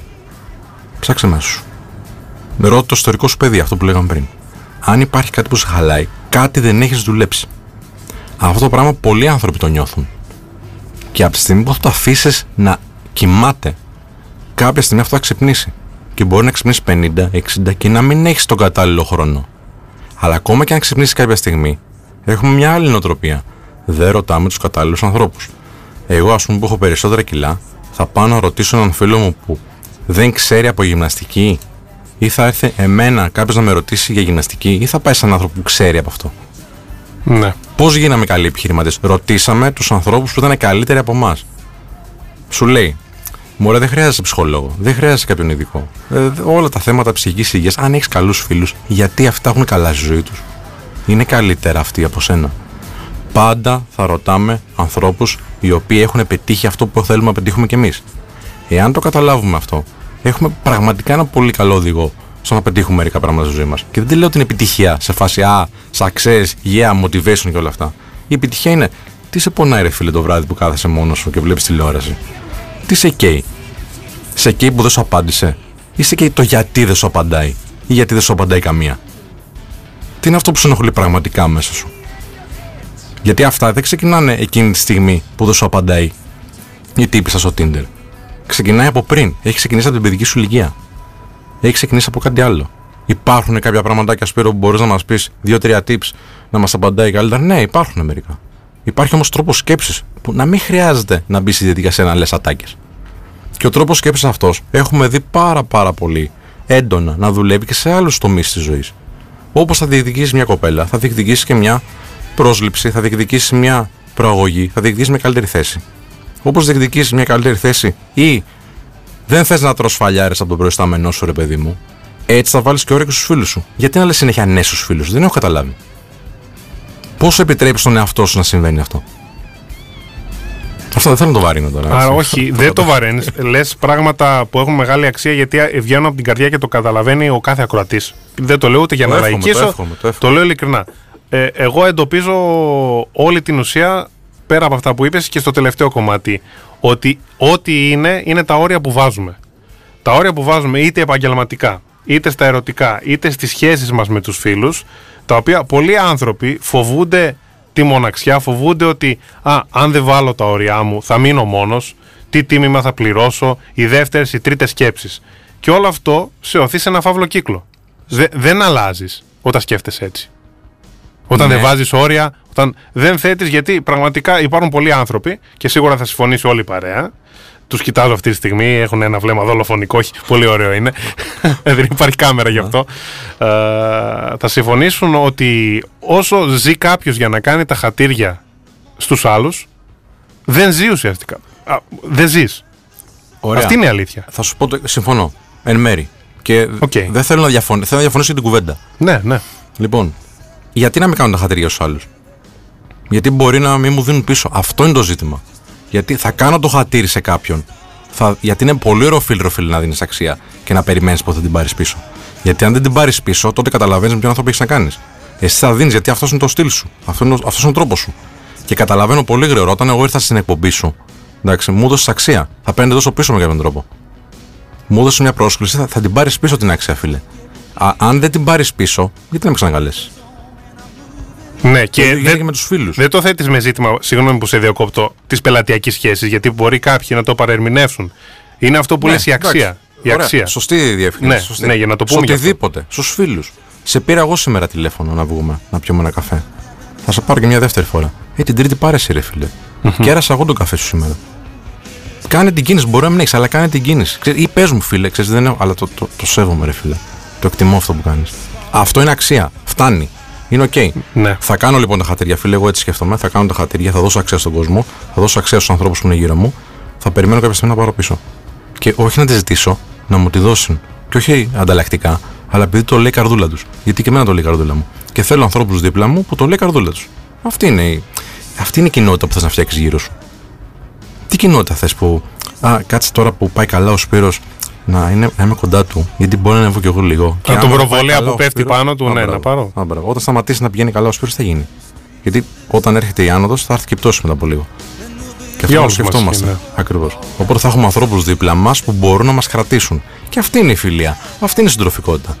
D: Ψάξε μέσα σου. ρώτα το ιστορικό σου παιδί, αυτό που λέγαμε πριν. Αν υπάρχει κάτι που σε χαλάει, κάτι δεν έχεις δουλέψει. Αυτό το πράγμα πολλοί άνθρωποι το νιώθουν. Και από τη στιγμή που θα το αφήσεις να κοιμάται, κάποια στιγμή αυτό θα ξυπνήσει. Και μπορεί να ξυπνήσει 50, 60 και να μην έχεις τον κατάλληλο χρόνο. Αλλά ακόμα και αν ξυπνήσεις κάποια στιγμή, έχουμε μια άλλη νοοτροπία. Δεν ρωτάμε τους κατάλληλους ανθρώπους. Εγώ, ας πούμε, που έχω περισσότερα κιλά, θα πάω να ρωτήσω έναν φίλο μου που δεν ξέρει από γυμναστική, ή θα έρθει εμένα κάποιος να με ρωτήσει για γυμναστική, ή θα πάει σε έναν άνθρωπο που ξέρει από αυτό.
B: Ναι.
D: Πώς γίναμε καλοί επιχειρηματίες, Ρωτήσαμε τους ανθρώπους που ήταν καλύτεροι από εμάς. Σου λέει, Μωρέ, δεν χρειάζεσαι ψυχολόγο, δεν χρειάζεσαι κάποιον ειδικό. Ε, όλα τα θέματα ψυχική υγείας, αν έχεις καλούς φίλους, γιατί αυτά έχουν καλά στη ζωή τους; Είναι καλύτερα αυτοί από σένα. Πάντα θα ρωτάμε ανθρώπους οι οποίοι έχουν πετύχει αυτό που θέλουμε να πετύχουμε κι εμείς. Εάν το καταλάβουμε αυτό, έχουμε πραγματικά ένα πολύ καλό οδηγό στο να πετύχουμε μερικά πράγματα στη ζωή μας. Και δεν λέω την επιτυχία σε φάση Α, success, yeah, motivation και όλα αυτά. Η επιτυχία είναι τι σε πονάει, ρε φίλε, το βράδυ που κάθεσαι μόνος σου και βλέπεις τηλεόραση; Τι σε καίει; Σε καίει που δεν σου απάντησε; Ή σε καίει το γιατί δεν σου απαντάει; Ή γιατί δεν σου απαντάει καμία; Τι είναι αυτό που σου ενοχλεί πραγματικά μέσα σου; Γιατί αυτά δεν ξεκινάνε εκείνη τη στιγμή που δεν σου απαντάει η τύπησα στο Tinder. Ξεκινάει από πριν. Έχει ξεκινήσει από την παιδική σου ηλικία. Έχει ξεκινήσει από κάτι άλλο. Υπάρχουν κάποια πραγματάκια σπίρο που μπορείς να μας πεις δύο-τρία tips να μας απαντάει καλύτερα; Ναι, υπάρχουν μερικά. Υπάρχει όμως τρόπος σκέψης που να μην χρειάζεται να μπει στη διαδικασία να λες ατάκες. Και ο τρόπος σκέψης αυτός έχουμε δει πάρα πάρα πολύ έντονα να δουλεύει και σε άλλους τομείς της ζωής. Όπως θα διεκδικήσεις μια κοπέλα, θα διεκδικήσεις και μια πρόσληψη, θα διεκδικήσεις μια προαγωγή, θα διεκδικήσεις μια καλύτερη θέση. Όπως διεκδικήσεις μια καλύτερη θέση ή δεν θες να τρως φαλιάρες από τον προϊστάμενό σου, ρε παιδί μου, έτσι θα βάλεις και όρια στους φίλους σου. Γιατί να λες συνέχεια ναι στους φίλους σου, δεν έχω καταλάβει. Πώ επιτρέπει τον εαυτό σου να συμβαίνει αυτό; Αυτό δεν θέλω να το βαρύνω τώρα.
B: Άρα, όχι, δεν το βαραίνεις. Λες πράγματα που έχουν μεγάλη αξία γιατί βγαίνουν από την καρδιά και το καταλαβαίνει ο κάθε ακροατής. Δεν το λέω ούτε για
D: Το
B: να
D: εύχομαι,
B: λαϊκίσω.
D: το εύχομαι, το
B: Το,
D: εύχομαι.
B: λέω ειλικρινά. Ε, εγώ εντοπίζω όλη την ουσία πέρα από αυτά που είπες και στο τελευταίο κομμάτι. Ότι ό,τι είναι, είναι τα όρια που βάζουμε. Τα όρια που βάζουμε είτε επαγγελματικά, είτε στα ερωτικά, είτε στις σχέσεις μας με τους φίλους, τα οποία πολλοί άνθρωποι φοβούνται τη μοναξιά, φοβούνται ότι α, αν δεν βάλω τα όρια μου θα μείνω μόνος, τι τίμημα θα πληρώσω, οι δεύτερες, οι τρίτες σκέψεις. Και όλο αυτό σε οθεί σε ένα φαύλο κύκλο. Δε- δεν αλλάζεις όταν σκέφτεσαι έτσι. Όταν
D: Ναι.
B: δεν βάζεις όρια, όταν δεν θέτεις, γιατί πραγματικά υπάρχουν πολλοί άνθρωποι και σίγουρα θα συμφωνήσει όλη η παρέα. Τους κοιτάζω αυτή τη στιγμή, έχουν ένα βλέμμα δολοφονικό, όχι, πολύ ωραίο είναι. δεν υπάρχει κάμερα γι' αυτό. Ε, θα συμφωνήσουν ότι όσο ζει κάποιος για να κάνει τα χατήρια στους άλλους, δεν ζει ουσιαστικά. Α, δεν ζεις.
D: Ωραία.
B: Αυτή είναι η αλήθεια.
D: Θα σου πω, το, συμφωνώ. Εν μέρη. Και
B: Οκ.
D: δεν θέλω να, διαφωνήσω, θέλω να διαφωνήσω για την κουβέντα.
B: Ναι, ναι.
D: Λοιπόν, γιατί να μην κάνουν τα χατήρια στους άλλους; Γιατί μπορεί να μην μου δίνουν πίσω. Αυτό είναι το ζήτημα. Γιατί θα κάνω το χατήρι σε κάποιον. Θα, γιατί είναι πολύ ωραίο φίλτρο φίλε να δίνεις αξία και να περιμένεις πότε θα την πάρεις πίσω. Γιατί αν δεν την πάρεις πίσω, τότε καταλαβαίνεις με ποιον άνθρωπο έχεις να κάνεις. Εσύ θα δίνεις γιατί αυτός είναι το στυλ σου. Αυτός είναι, αυτός είναι ο τρόπος σου. Και καταλαβαίνω πολύ γρήγορα όταν εγώ ήρθα στην εκπομπή σου. Εντάξει, μου έδωσες αξία. Θα παίρνει τόσο πίσω με κάποιον τρόπο. Μου έδωσες μια πρόσκληση, θα, θα την πάρεις πίσω την αξία, φίλε. Α, αν δεν την πάρεις πίσω, γιατί να με ξανακαλέσεις;
B: Ναι και
D: Και,
B: δεν,
D: και με τους φίλους.
B: Δεν το θέτεις με ζήτημα, συγγνώμη που σε διακόπτω, της πελατειακής σχέσης, γιατί μπορεί κάποιοι να το παρερμηνεύσουν. Είναι αυτό που λες η αξία. Η αξία.
D: Σωστή διευκρίνηση.
B: Ναι,
D: σωστή.
B: ναι, για να το πούμε
D: Σε
B: γι' αυτό.
D: οτιδήποτε. Στους φίλους. Σε πήρα εγώ σήμερα τηλέφωνο να βγούμε, να πιούμε ένα καφέ. Θα σε πάρω και μια δεύτερη φορά. Ε, την τρίτη πάρε εσύ, ρε φίλε. Κέρασα εγώ τον καφέ σου σήμερα. Κάνε την κίνηση. Μπορεί να μην έχεις, αλλά κάνε την κίνηση. Ξέρεις, ή πες μου, φίλε, ξέρεις, δεν έχω, αλλά το, το, το σέβομαι, ρε φίλε. Το εκτιμώ αυτό που κάνεις. Αυτό είναι αξία. Φτάνει. Είναι οκ.
B: Ναι.
D: Θα κάνω λοιπόν τα χατήρια, φίλε. Εγώ έτσι σκέφτομαι. Θα κάνω τα χατήρια, θα δώσω αξία στον κόσμο, θα δώσω αξία στους ανθρώπους που είναι γύρω μου. Θα περιμένω κάποια στιγμή να πάρω πίσω. Και όχι να τη ζητήσω, να μου τη δώσουν. Και όχι ανταλλακτικά, αλλά επειδή το λέει η καρδούλα τους. Γιατί και εμένα το λέει η καρδούλα μου. Και θέλω ανθρώπους δίπλα μου που το λέει η καρδούλα τους. Αυτή είναι η, αυτή είναι η κοινότητα που θες να φτιάξεις γύρω σου. Τι κοινότητα θες που. Α, κάτσε τώρα που πάει καλά ο Σπύρος να, είναι, να είμαι κοντά του. Γιατί μπορεί να ανέβω κι εγώ λίγο. Και
B: τον
D: άμα δεν
B: προβολέα
D: πάει καλά
B: που
D: ο
B: πέφτει
D: Σπύρος-
B: πάνω του,
D: Α,
B: ναι,
D: μπράβο.
B: να πάρω.
D: Α, μπράβο. Όταν σταματήσει να πηγαίνει καλά ο Σπύρος θα γίνει. Γιατί όταν έρχεται η άνοδος θα έρθει και η πτώση μετά από λίγο. Και αυτό
B: Για
D: να
B: όλους μας
D: σκεφτόμαστε.
B: ισχύει,
D: Ακριβώς. Οπότε θα έχουμε ανθρώπους δίπλα μας που μπορούν να μας κρατήσουν. Και αυτή είναι η φιλία. Αυτή είναι η συντροφικότητα.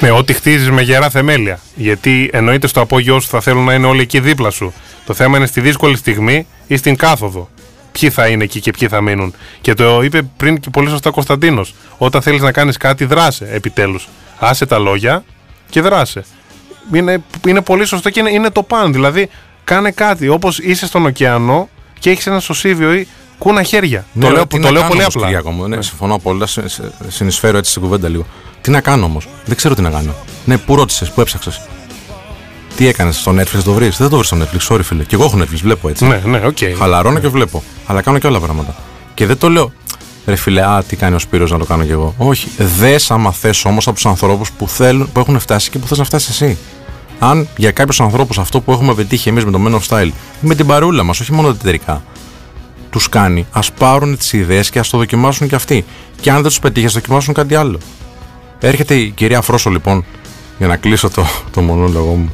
B: Με ό,τι χτίζεις με γερά θεμέλια. Γιατί εννοείται στο απόγειό σου θα θέλουν να είναι όλοι εκεί δίπλα σου. Το θέμα είναι στη δύσκολη στιγμή ή στην κάθοδο. Ποιοι θα είναι εκεί και ποιοι θα μείνουν. Και το είπε πριν και πολύ σωστά ο Κωνσταντίνος. Όταν θέλεις να κάνεις κάτι, δράσε επιτέλους. Άσε τα λόγια και δράσε. Είναι, είναι πολύ σωστό και είναι, είναι το παν. Δηλαδή, κάνε κάτι. Όπως είσαι στον ωκεανό και έχεις ένα σωσίβιο ή κούνα χέρια.
D: Ναι,
B: το λέω,
D: τι
B: το
D: να
B: λέω
D: κάνω
B: πολύ
D: όμως,
B: απλά.
D: Κυριάκο μου. Ναι, συμφωνώ απόλυτα. σε- σε- Συνεισφέρω έτσι στην κουβέντα λίγο. Τι να κάνω όμως. Δεν ξέρω τι να κάνω. Ναι, πού ρώτησες, πού έψαξες. Τι έκανες στο Netflix, το βρεις; Δεν το βρεις στο Netflix, sorry φίλε. Και εγώ έχω Netflix, βλέπω έτσι.
B: Ναι, ναι, οκ.
D: Χαλαρώνω και βλέπω. Αλλά κάνω και άλλα πράγματα. Και δεν το λέω. Ρε φίλε, α, τι κάνει ο Σπύρος να το κάνω κι εγώ. Όχι. Δες άμα θες όμως από τους ανθρώπους που, θέλουν, που έχουν φτάσει και που θες να φτάσεις εσύ. Αν για κάποιους ανθρώπους αυτό που έχουμε πετύχει εμείς με το Men of Style, με την παρούλα μας, όχι μόνο εταιρικά, τους κάνει, ας πάρουν τις ιδέες και ας το δοκιμάσουν κι αυτοί. Και αν δεν τους πετύχεις, ας δοκιμάσουν κάτι άλλο. Έρχεται η κυρία Φρόσο λοιπόν, για να κλείσω το, το μονόλογο μου.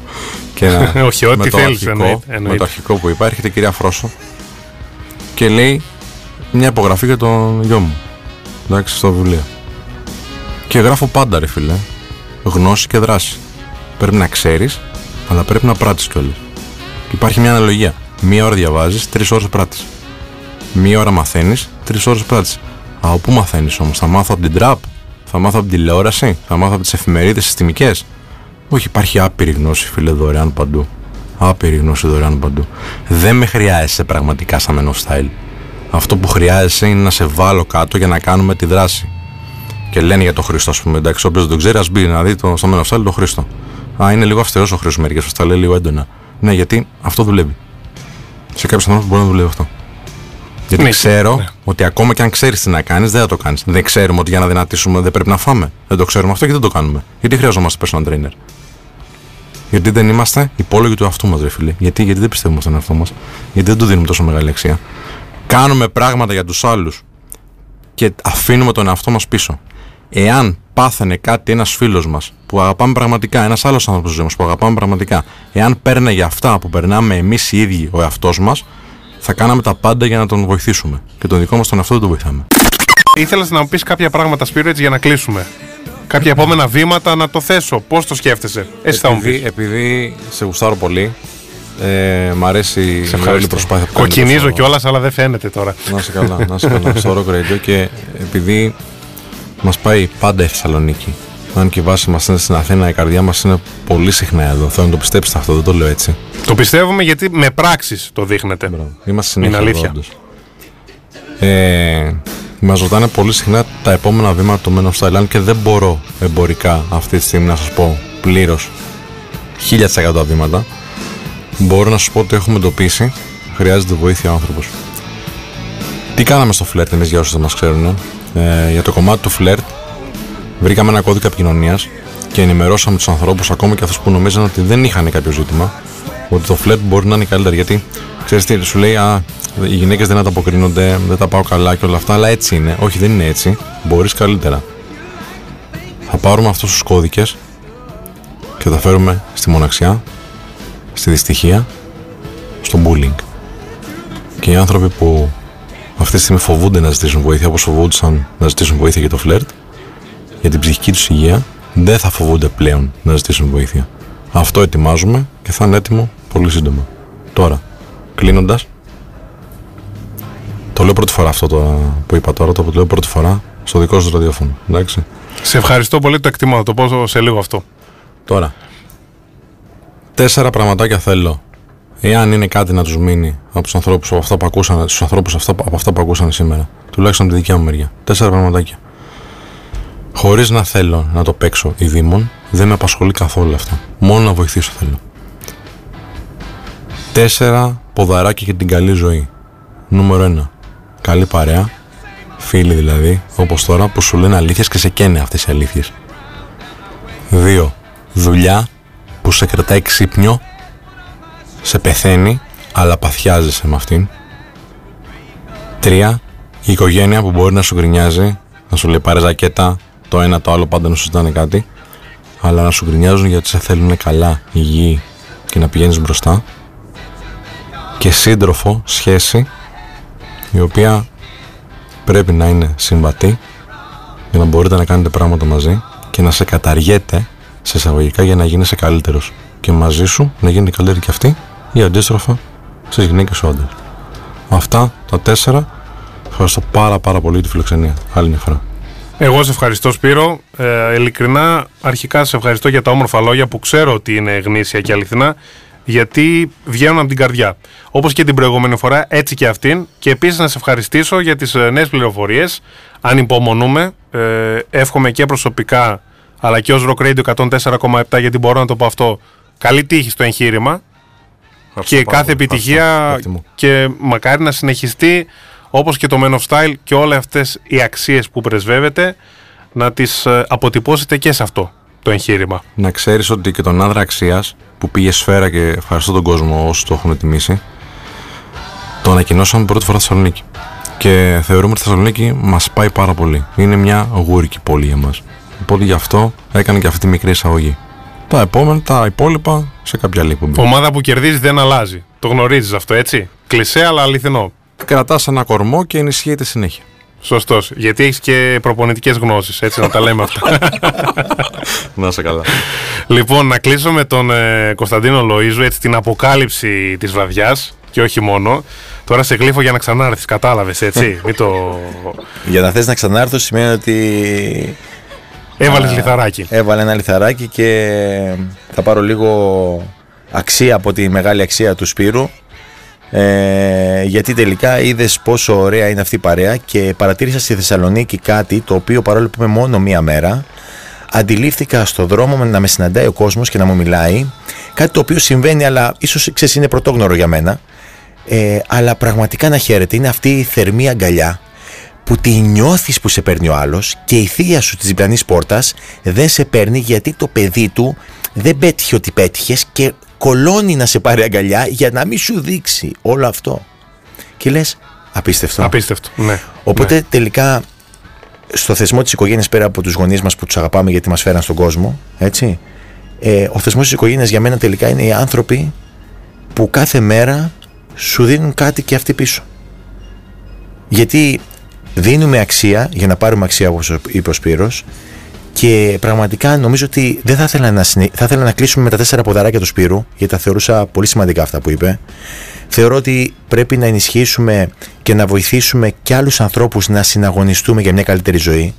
D: Και να,
B: Όχι, ό,τι
D: με το
B: θέλεις,
D: αρχικό-
B: εννοείται,
D: Με
B: εννοείται.
D: το αρχικό που είπα, έρχεται η κυρία Φρόσο και λέει μια υπογραφή για τον γιο μου. Εντάξει, στο βιβλίο. Και γράφω πάντα, ρε φίλε. Γνώση και δράση. Πρέπει να ξέρεις, αλλά πρέπει να πράττεις κιόλας. Υπάρχει μια αναλογία. Μία ώρα διαβάζεις, τρεις ώρες πράττεις. Μία ώρα μαθαίνεις, τρεις ώρες πράττεις. Από πού μαθαίνεις όμως, θα μάθω από την τραπ, θα μάθω από την τηλεόραση, θα μάθω από τις εφημερίδες συστημικές; Όχι, υπάρχει άπειρη γνώση, φίλε, δωρεάν παντού. Άπειρη γνώση δωρεάν παντού. Δεν με χρειάζεσαι πραγματικά σαν Men of Style. Αυτό που χρειάζεσαι είναι να σε βάλω κάτω για να κάνουμε τη δράση. Και λένε για τον Χρήστο, ας πούμε. Εντάξει, όποιος δεν το ξέρει, ας μπει να δει το, στο Men of Style τον Χρήστο. Α, είναι λίγο αυστηρός ο Χρήστος μερικές φορές, τα λέει λίγο έντονα. Ναι, γιατί αυτό δουλεύει. Σε κάποιους ανθρώπους μπορεί να δουλεύει αυτό. Γιατί
B: Ναι,
D: ξέρω
B: ναι.
D: ότι ακόμα και αν ξέρεις τι να κάνεις, δεν θα το κάνεις. Δεν ξέρουμε ότι για να δυνατήσουμε δεν πρέπει να φάμε. Δεν το ξέρουμε αυτό και δεν το κάνουμε. Γιατί χρειαζόμαστε personal trainer; Γιατί δεν είμαστε υπόλογοι του εαυτού μας, ρε φίλε. Γιατί, γιατί δεν πιστεύουμε στον εαυτό μας. Γιατί δεν του δίνουμε τόσο μεγάλη αξία. Κάνουμε πράγματα για τους άλλους και αφήνουμε τον εαυτό μας πίσω. Εάν πάθαινε κάτι ένας φίλος μας που αγαπάμε πραγματικά, ένας άλλος άνθρωπος στη ζωής μας που αγαπάμε πραγματικά, εάν παίρναγε αυτά που περνάμε εμείς οι ίδιοι ο εαυτός μας, θα κάναμε τα πάντα για να τον βοηθήσουμε. Και τον δικό μας τον εαυτό δεν τον βοηθάμε.
B: Ήθελα να μου πεις κάποια πράγματα, Σπύρο, έτσι για να κλείσουμε. Κάποια επόμενα βήματα να το θέσω. Πώς το σκέφτεσαι, εσύ θα μου
D: επειδή,
B: πεις.
D: επειδή σε γουστάρω πολύ, ε, μ' αρέσει η όλη
B: ευχαριστώ.
D: προσπάθεια που κάνετε
B: Κοκκινίζω
D: στο-
B: κιόλας, αλλά δεν φαίνεται τώρα.
D: Να είσαι καλά, να είσαι καλά στο Rock Radio και επειδή μας πάει πάντα η Θεσσαλονίκη αν και η βάση μας είναι στην Αθήνα, η καρδιά μας είναι πολύ συχνά εδώ. Θέλω να το πιστέψετε αυτό, δεν το λέω έτσι.
B: Το πιστεύουμε γιατί με πράξεις το δείχνετε.
D: Είμαστε συνέχεια
B: Είναι
D: εδώ,
B: αλήθεια.
D: όντως. Ε, μας ρωτάνε πολύ συχνά τα επόμενα βήματα του Men of Style αν και δεν μπορώ εμπορικά αυτή τη στιγμή να σας πω πλήρως 1000% τα βήματα μπορώ να σας πω ότι έχουμε εντοπίσει χρειάζεται βοήθεια ο άνθρωπος τι κάναμε στο φλερτ εμείς για όσους δεν μας ξέρουν ε, για το κομμάτι του φλερτ βρήκαμε ένα κώδικα επικοινωνίας και ενημερώσαμε τους ανθρώπους, ακόμα και αυτούς που νομίζαν ότι δεν είχαν κάποιο ζήτημα, ότι το φλερτ μπορεί να είναι καλύτερο. Γιατί ξέρεις τι, σου λέει, Α, οι γυναίκες δεν ανταποκρίνονται, δεν τα πάω καλά και όλα αυτά, αλλά έτσι είναι. Όχι, δεν είναι έτσι. Μπορείς καλύτερα. Θα πάρουμε αυτούς τους κώδικες και θα φέρουμε στη μοναξιά, στη δυστυχία, στο bullying. Και οι άνθρωποι που αυτή τη στιγμή φοβούνται να ζητήσουν βοήθεια, όπως φοβούνταν να ζητήσουν βοήθεια για το φλερτ, για την ψυχική τους υγεία, δεν θα φοβούνται πλέον να ζητήσουν βοήθεια. Αυτό ετοιμάζουμε και θα είναι έτοιμο πολύ σύντομα. Τώρα, κλείνοντας, το λέω πρώτη φορά αυτό το που είπα τώρα, το λέω πρώτη φορά στο δικό σας ραδιόφωνο. Εντάξει.
B: Σε ευχαριστώ πολύ, το εκτιμώ. Θα το πω σε λίγο αυτό.
D: Τώρα, τέσσερα πραγματάκια θέλω. Εάν είναι κάτι να τους μείνει από τους ανθρώπους από αυτά που ακούσαν, τους ανθρώπους αυτά, από αυτά που ακούσαν σήμερα, τουλάχιστον από τη δικιά μου μεριά. Τέσσερα πραγματάκια. Χωρίς να θέλω να το παίξω η Δήμον, δεν με απασχολεί καθόλου αυτό. Μόνο να βοηθήσω θέλω. Τέσσερα ποδαράκια για την καλή ζωή. Νούμερο ένα. Καλή παρέα. Φίλοι δηλαδή, όπως τώρα, που σου λένε αλήθειες και σε καίνε αυτές οι αλήθειες. Δύο. Δουλειά που σε κρατάει ξύπνιο, σε πεθαίνει, αλλά παθιάζεσαι με αυτήν. Τρία. Η οικογένεια που μπορεί να σου γκρινιάζει, να σου λέει πάρε ζακέτα, το ένα το άλλο πάντα να σου ζητάνε κάτι, αλλά να σου γκρινιάζουν γιατί σε θέλουν καλά, υγιή και να πηγαίνεις μπροστά. Και σύντροφο, σχέση, η οποία πρέπει να είναι συμβατή, για να μπορείτε να κάνετε πράγματα μαζί και να σε καταργέτε σε εισαγωγικά για να γίνεσαι καλύτερος. Και μαζί σου να γίνει καλύτερη και αυτή ή αντίστροφα στις γυναίκες άντρε. Αυτά τα τέσσερα. Ευχαριστώ πάρα πάρα πολύ τη φιλοξενία. Άλλη μια φορά.
B: Εγώ σε ευχαριστώ Σπύρο. Ε, ειλικρινά, αρχικά σε ευχαριστώ για τα όμορφα λόγια που ξέρω ότι είναι γνήσια και αληθινά, γιατί βγαίνουν από την καρδιά. Όπως και την προηγούμενη φορά, έτσι και αυτήν. Και επίσης να σε ευχαριστήσω για τις νέες πληροφορίες. Αν υπομονούμε, ε, εύχομαι και προσωπικά, αλλά και ως Rock Radio 104,7, γιατί μπορώ να το πω αυτό. Καλή τύχη στο εγχείρημα.
D: Ευχαριστώ
B: και
D: πάρα
B: κάθε
D: πολύ.
B: επιτυχία
D: Ευχαριστώ. Εκτιμώ.
B: και μακάρι να συνεχιστεί όπως και το Men of Style και όλες αυτές οι αξίες που πρεσβεύετε να τις ε, αποτυπώσετε και σε αυτό το εγχείρημα.
D: Να ξέρεις ότι και τον άνδρα αξίας που πήγε σφαίρα και ευχαριστώ τον κόσμο όσου το έχουν τιμήσει, το ανακοινώσαμε πρώτη φορά στη Θεσσαλονίκη. Και θεωρούμε ότι η Θεσσαλονίκη μας πάει πάρα πολύ. Είναι μια γούρικη πόλη για μας. Οπότε γι' αυτό έκανε και αυτή τη μικρή εισαγωγή. Τα επόμενα, τα υπόλοιπα σε κάποια άλλη εκπομπή.
B: Ομάδα που κερδίζει δεν αλλάζει. Το γνωρίζεις αυτό έτσι; Κλισέ αλλά αληθινό.
D: Κρατάς ένα κορμό και ενισχύεται συνέχεια.
B: Σωστός. Γιατί έχεις και προπονητικές γνώσεις, έτσι να τα λέμε αυτά.
D: Να είσαι καλά.
B: λοιπόν, να κλείσω με τον ε, Κωνσταντίνο Λοΐζου, έτσι την αποκάλυψη της βραδιάς και όχι μόνο. Τώρα σε γλύφω για να ξανάρθεις, κατάλαβες έτσι. Μην το...
C: Για να θες να ξανάρθω σημαίνει ότι
B: Έβαλες λιθαράκι.
C: έβαλε ένα λιθαράκι και θα πάρω λίγο αξία από τη μεγάλη αξία του Σπύρου ε, γιατί τελικά είδες πόσο ωραία είναι αυτή η παρέα και παρατήρησα στη Θεσσαλονίκη κάτι το οποίο παρόλο που είμαι μόνο μία μέρα αντιλήφθηκα στο δρόμο να με συναντάει ο κόσμος και να μου μιλάει. Κάτι το οποίο συμβαίνει αλλά ίσως ξέρεις είναι πρωτόγνωρο για μένα. Ε, αλλά πραγματικά να χαίρεται είναι αυτή η θερμή αγκαλιά που τη νιώθεις που σε παίρνει ο άλλος και η θεία σου της διπλανής πόρτας δεν σε παίρνει γιατί το παιδί του δεν πέτυχε ότι πέτυχες και κολώνει να σε πάρει αγκαλιά για να μην σου δείξει όλο αυτό. Και λες απίστευτο.
B: Απίστευτο. Ναι.
C: Οπότε τελικά στο θεσμό της οικογένειας πέρα από τους γονείς μας που τους αγαπάμε γιατί μας φέραν στον κόσμο, έτσι, ε, ο θεσμός της οικογένειας για μένα τελικά είναι οι άνθρωποι που κάθε μέρα σου δίνουν κάτι και αυτοί πίσω. Γιατί δίνουμε αξία για να πάρουμε αξία όπως είπε ο Σπύρος και πραγματικά νομίζω ότι δεν θα ήθελα να, συνε... θα ήθελα να κλείσουμε με τα τέσσερα ποδαράκια του Σπύρου γιατί τα θεωρούσα πολύ σημαντικά αυτά που είπε. Θεωρώ ότι πρέπει να ενισχύσουμε και να βοηθήσουμε και άλλους ανθρώπους να συναγωνιστούμε για μια καλύτερη ζωή.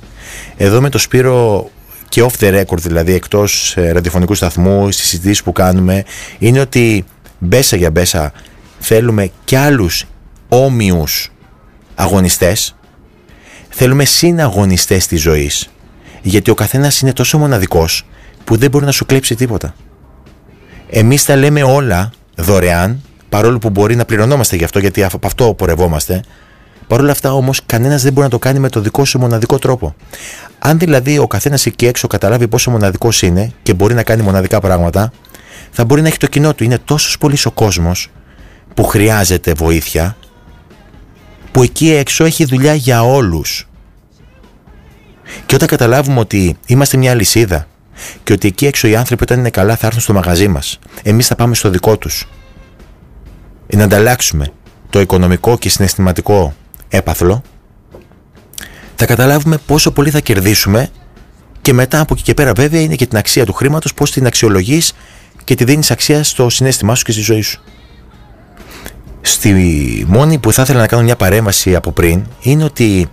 C: Εδώ με το Σπύρο και off the record δηλαδή εκτός ε, ραδιοφωνικού σταθμού στις συζητήσεις που κάνουμε είναι ότι μπέσα για μπέσα θέλουμε και άλλους όμοιους αγωνιστές θέλουμε συναγωνιστές της ζωής γιατί ο καθένας είναι τόσο μοναδικός που δεν μπορεί να σου κλέψει τίποτα εμείς τα λέμε όλα δωρεάν παρόλο που μπορεί να πληρωνόμαστε γι' αυτό γιατί από αυτό πορευόμαστε Παρ' όλα αυτά όμως, κανένας δεν μπορεί να το κάνει με το δικό σου μοναδικό τρόπο. Αν δηλαδή ο καθένας εκεί έξω καταλάβει πόσο μοναδικός είναι και μπορεί να κάνει μοναδικά πράγματα, θα μπορεί να έχει το κοινό του. Είναι τόσος πολύς ο κόσμος που χρειάζεται βοήθεια, που εκεί έξω έχει δουλειά για όλους. Και όταν καταλάβουμε ότι είμαστε μια λυσίδα και ότι εκεί έξω οι άνθρωποι όταν είναι καλά θα έρθουν στο μαγαζί μας, εμείς θα πάμε στο δικό τους. Να ανταλλάξουμε το οικονομικό και συναισθηματικό έπαθλο, θα καταλάβουμε πόσο πολύ θα κερδίσουμε και μετά από εκεί και πέρα βέβαια είναι και την αξία του χρήματος, πώς την αξιολογείς και τη δίνεις αξία στο συνέστημά σου και στη ζωή σου. Στη μόνη που θα ήθελα να κάνω μια παρέμβαση από πριν είναι ότι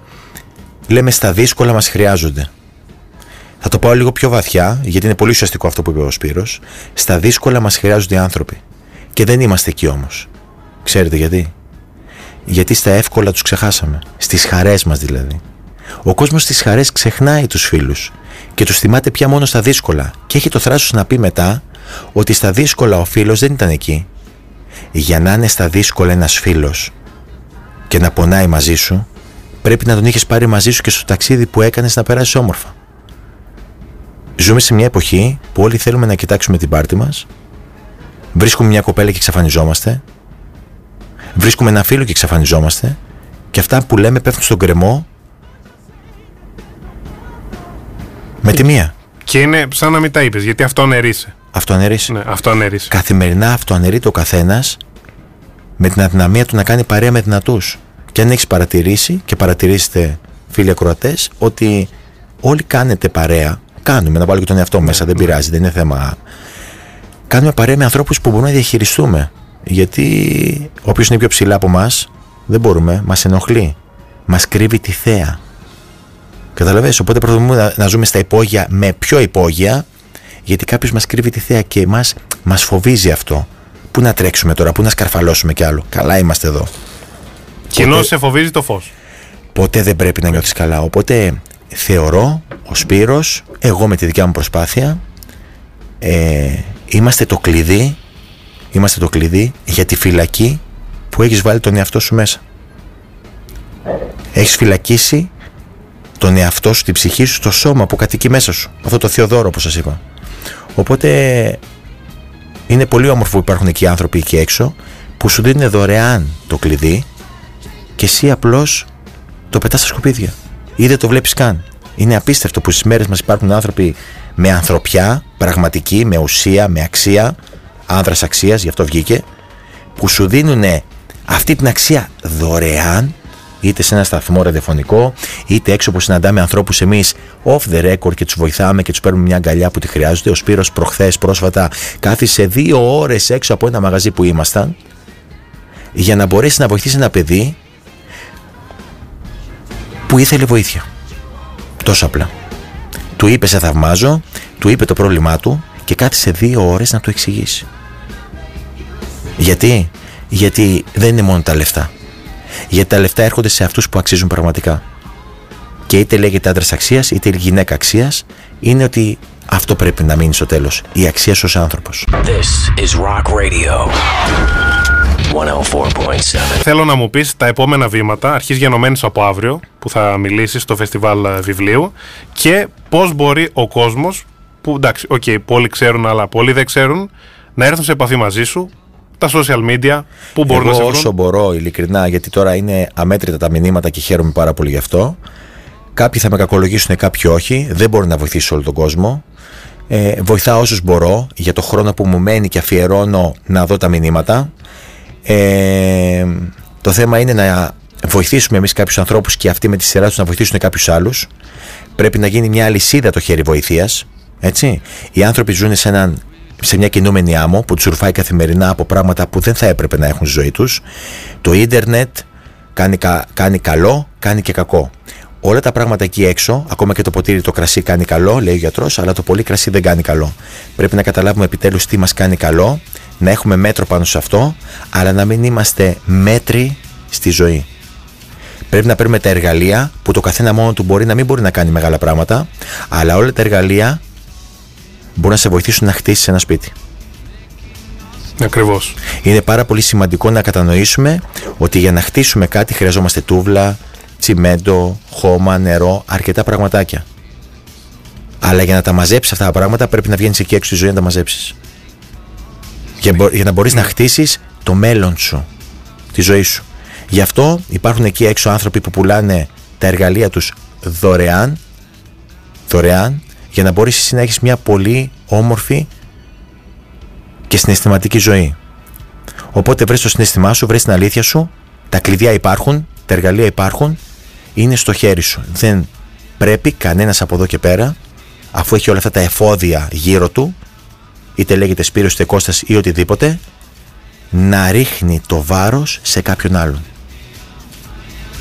C: λέμε στα δύσκολα μας χρειάζονται. Θα το πάω λίγο πιο βαθιά, γιατί είναι πολύ ουσιαστικό αυτό που είπε ο Σπύρος. Στα δύσκολα μας χρειάζονται οι άνθρωποι. Και δεν είμαστε εκεί όμως. Ξέρετε γιατί; Γιατί στα εύκολα τους ξεχάσαμε. Στις χαρές μας δηλαδή. Ο κόσμος στις χαρές ξεχνάει τους φίλους και τους θυμάται πια μόνο στα δύσκολα και έχει το θράσος να πει μετά ότι στα δύσκολα ο φίλος δεν ήταν εκεί. Για να είναι στα δύσκολα ένας φίλος και να πονάει μαζί σου πρέπει να τον είχες πάρει μαζί σου και στο ταξίδι που έκανες να περάσεις όμορφα. Ζούμε σε μια εποχή που όλοι θέλουμε να κοιτάξουμε την πάρτη μας βρίσκουμε μια κοπέλα και εξαφανιζόμαστε βρίσκουμε ένα φίλο και εξαφανιζόμαστε και αυτά που λέμε πέφτουν στον κρεμό με τη μία.
B: Και είναι σαν να μην τα είπες, γιατί αυτό αναιρείσαι.
C: Αυτό αναιρείς.
B: Ναι, αυτό αναιρείσαι.
C: Καθημερινά αυτό αναιρείται ο καθένας με την αδυναμία του να κάνει παρέα με δυνατούς. Και αν έχεις παρατηρήσει και παρατηρήσετε φίλοι ακροατές ότι όλοι κάνετε παρέα. Κάνουμε, να βάλω και τον εαυτό μου μέσα, δεν πειράζει, δεν είναι θέμα. Κάνουμε παρέα με ανθρώπους που μπορούμε να διαχειριστούμε. Γιατί όποιος είναι πιο ψηλά από εμά, δεν μπορούμε, μας ενοχλεί. Μας κρύβει τη θέα. Καταλαβαίνεις, οπότε προτιμούμε να, να ζούμε στα υπόγεια με πιο υπόγεια, γιατί κάποιος μας κρύβει τη θέα και εμάς μας φοβίζει αυτό. Πού να τρέξουμε τώρα, πού να σκαρφαλώσουμε κι άλλο. Καλά είμαστε εδώ.
B: Κοινό σε φοβίζει το φως.
C: Ποτέ δεν πρέπει να νιώθεις καλά. Οπότε θεωρώ, ο Σπύρος, εγώ με τη δικιά μου προσπάθεια, ε, είμαστε το κλειδί, είμαστε το κλειδί για τη φυλακή που έχεις βάλει τον εαυτό σου μέσα. Έχεις φυλακίσει τον εαυτό σου, την ψυχή σου, το σώμα που κατοικεί μέσα σου. Αυτό το Θεοδόρο που σας είπα. Οπότε είναι πολύ όμορφο που υπάρχουν εκεί άνθρωποι εκεί έξω που σου δίνουν δωρεάν το κλειδί και εσύ απλώς το πετάς στα σκουπίδια ή δεν το βλέπεις καν. Είναι απίστευτο που στις μέρες μας υπάρχουν άνθρωποι με ανθρωπιά, πραγματική, με ουσία, με αξία, άνδρας αξίας, γι' αυτό βγήκε, που σου δίνουν αυτή την αξία δωρεάν είτε σε ένα σταθμό ραδιοφωνικό, είτε έξω που συναντάμε ανθρώπους εμείς off the record και τους βοηθάμε και τους παίρνουμε μια αγκαλιά που τη χρειάζονται. Ο Σπύρος προχθές πρόσφατα κάθισε δύο ώρες έξω από ένα μαγαζί που ήμασταν για να μπορέσει να βοηθήσει ένα παιδί που ήθελε βοήθεια. Τόσο απλά. Του είπε σε θαυμάζω, του είπε το πρόβλημά του και κάθισε δύο ώρες να του εξηγήσει. Γιατί; Γιατί δεν είναι μόνο τα λεφτά. Γιατί τα λεφτά έρχονται σε αυτούς που αξίζουν πραγματικά. Και είτε λέγεται άντρας αξίας, είτε γυναίκα αξίας, είναι ότι αυτό πρέπει να μείνει στο τέλος. Η αξία σου ως άνθρωπος.
A: This is Rock Radio. 104.7.
B: Θέλω να μου πεις τα επόμενα βήματα, αρχής γενομένης από αύριο, που θα μιλήσεις στο φεστιβάλ ε, βιβλίου και πώς μπορεί ο κόσμος, που εντάξει, οκ, πολλοί ξέρουν αλλά πολλοί δεν ξέρουν, να έρθουν σε επαφή μαζί σου, τα social media, που μπορούν να σε
C: Εγώ
B: βρουν;
C: όσο μπορώ, ειλικρινά, γιατί τώρα είναι αμέτρητα τα μηνύματα και χαίρομαι πάρα πολύ γι' αυτό. Κάποιοι θα με κακολογήσουν, κάποιοι όχι. Δεν μπορώ να βοηθήσω όλο τον κόσμο. Ε, βοηθάω όσους μπορώ για το χρόνο που μου μένει και αφιερώνω να δω τα μηνύματα. Ε, το θέμα είναι να βοηθήσουμε εμείς κάποιους ανθρώπους και αυτοί με τη σειρά τους να βοηθήσουν κάποιους άλλους. Πρέπει να γίνει μια αλυσίδα το χέρι βοηθείας. Έτσι. Οι άνθρωποι ζουν σε, έναν, σε μια κινούμενη άμμο που τους ρουφάει καθημερινά από πράγματα που δεν θα έπρεπε να έχουν στη ζωή τους. Το ίντερνετ κάνει, κα- κάνει καλό, κάνει και κακό. Όλα τα πράγματα εκεί έξω, ακόμα και το ποτήρι το κρασί κάνει καλό, λέει ο γιατρός, αλλά το πολύ κρασί δεν κάνει καλό. Πρέπει να καταλάβουμε επιτέλους τι μας κάνει καλό, να έχουμε μέτρο πάνω σε αυτό, αλλά να μην είμαστε μέτροι στη ζωή. Πρέπει να παίρνουμε τα εργαλεία που το καθένα μόνο του μπορεί να μην μπορεί να κάνει μεγάλα πράγματα, αλλά όλα τα εργαλεία μπορούν να σε βοηθήσουν να χτίσεις ένα σπίτι.
B: Ακριβώς.
C: Είναι πάρα πολύ σημαντικό να κατανοήσουμε ότι για να χτίσουμε κάτι χρειαζόμαστε τούβλα, τσιμέντο, χώμα, νερό, αρκετά πραγματάκια. Αλλά για να τα μαζέψεις αυτά τα πράγματα πρέπει να βγαίνεις εκεί έξω στη ζωή να τα μαζέψεις. Για, μπο- για να μπορείς να χτίσεις το μέλλον σου, τη ζωή σου. Γι' αυτό υπάρχουν εκεί έξω άνθρωποι που πουλάνε τα εργαλεία τους δωρεάν, δωρεάν για να μπορείς εσύ να έχεις μια πολύ όμορφη και συναισθηματική ζωή. Οπότε βρες το συναίσθημά σου, βρες την αλήθεια σου, τα κλειδιά υπάρχουν, τα εργαλεία υπάρχουν, είναι στο χέρι σου. Δεν πρέπει κανένας από εδώ και πέρα, αφού έχει όλα αυτά τα εφόδια γύρω του, είτε λέγεται Σπύρος είτε Κώστας ή οτιδήποτε, να ρίχνει το βάρος σε κάποιον άλλον.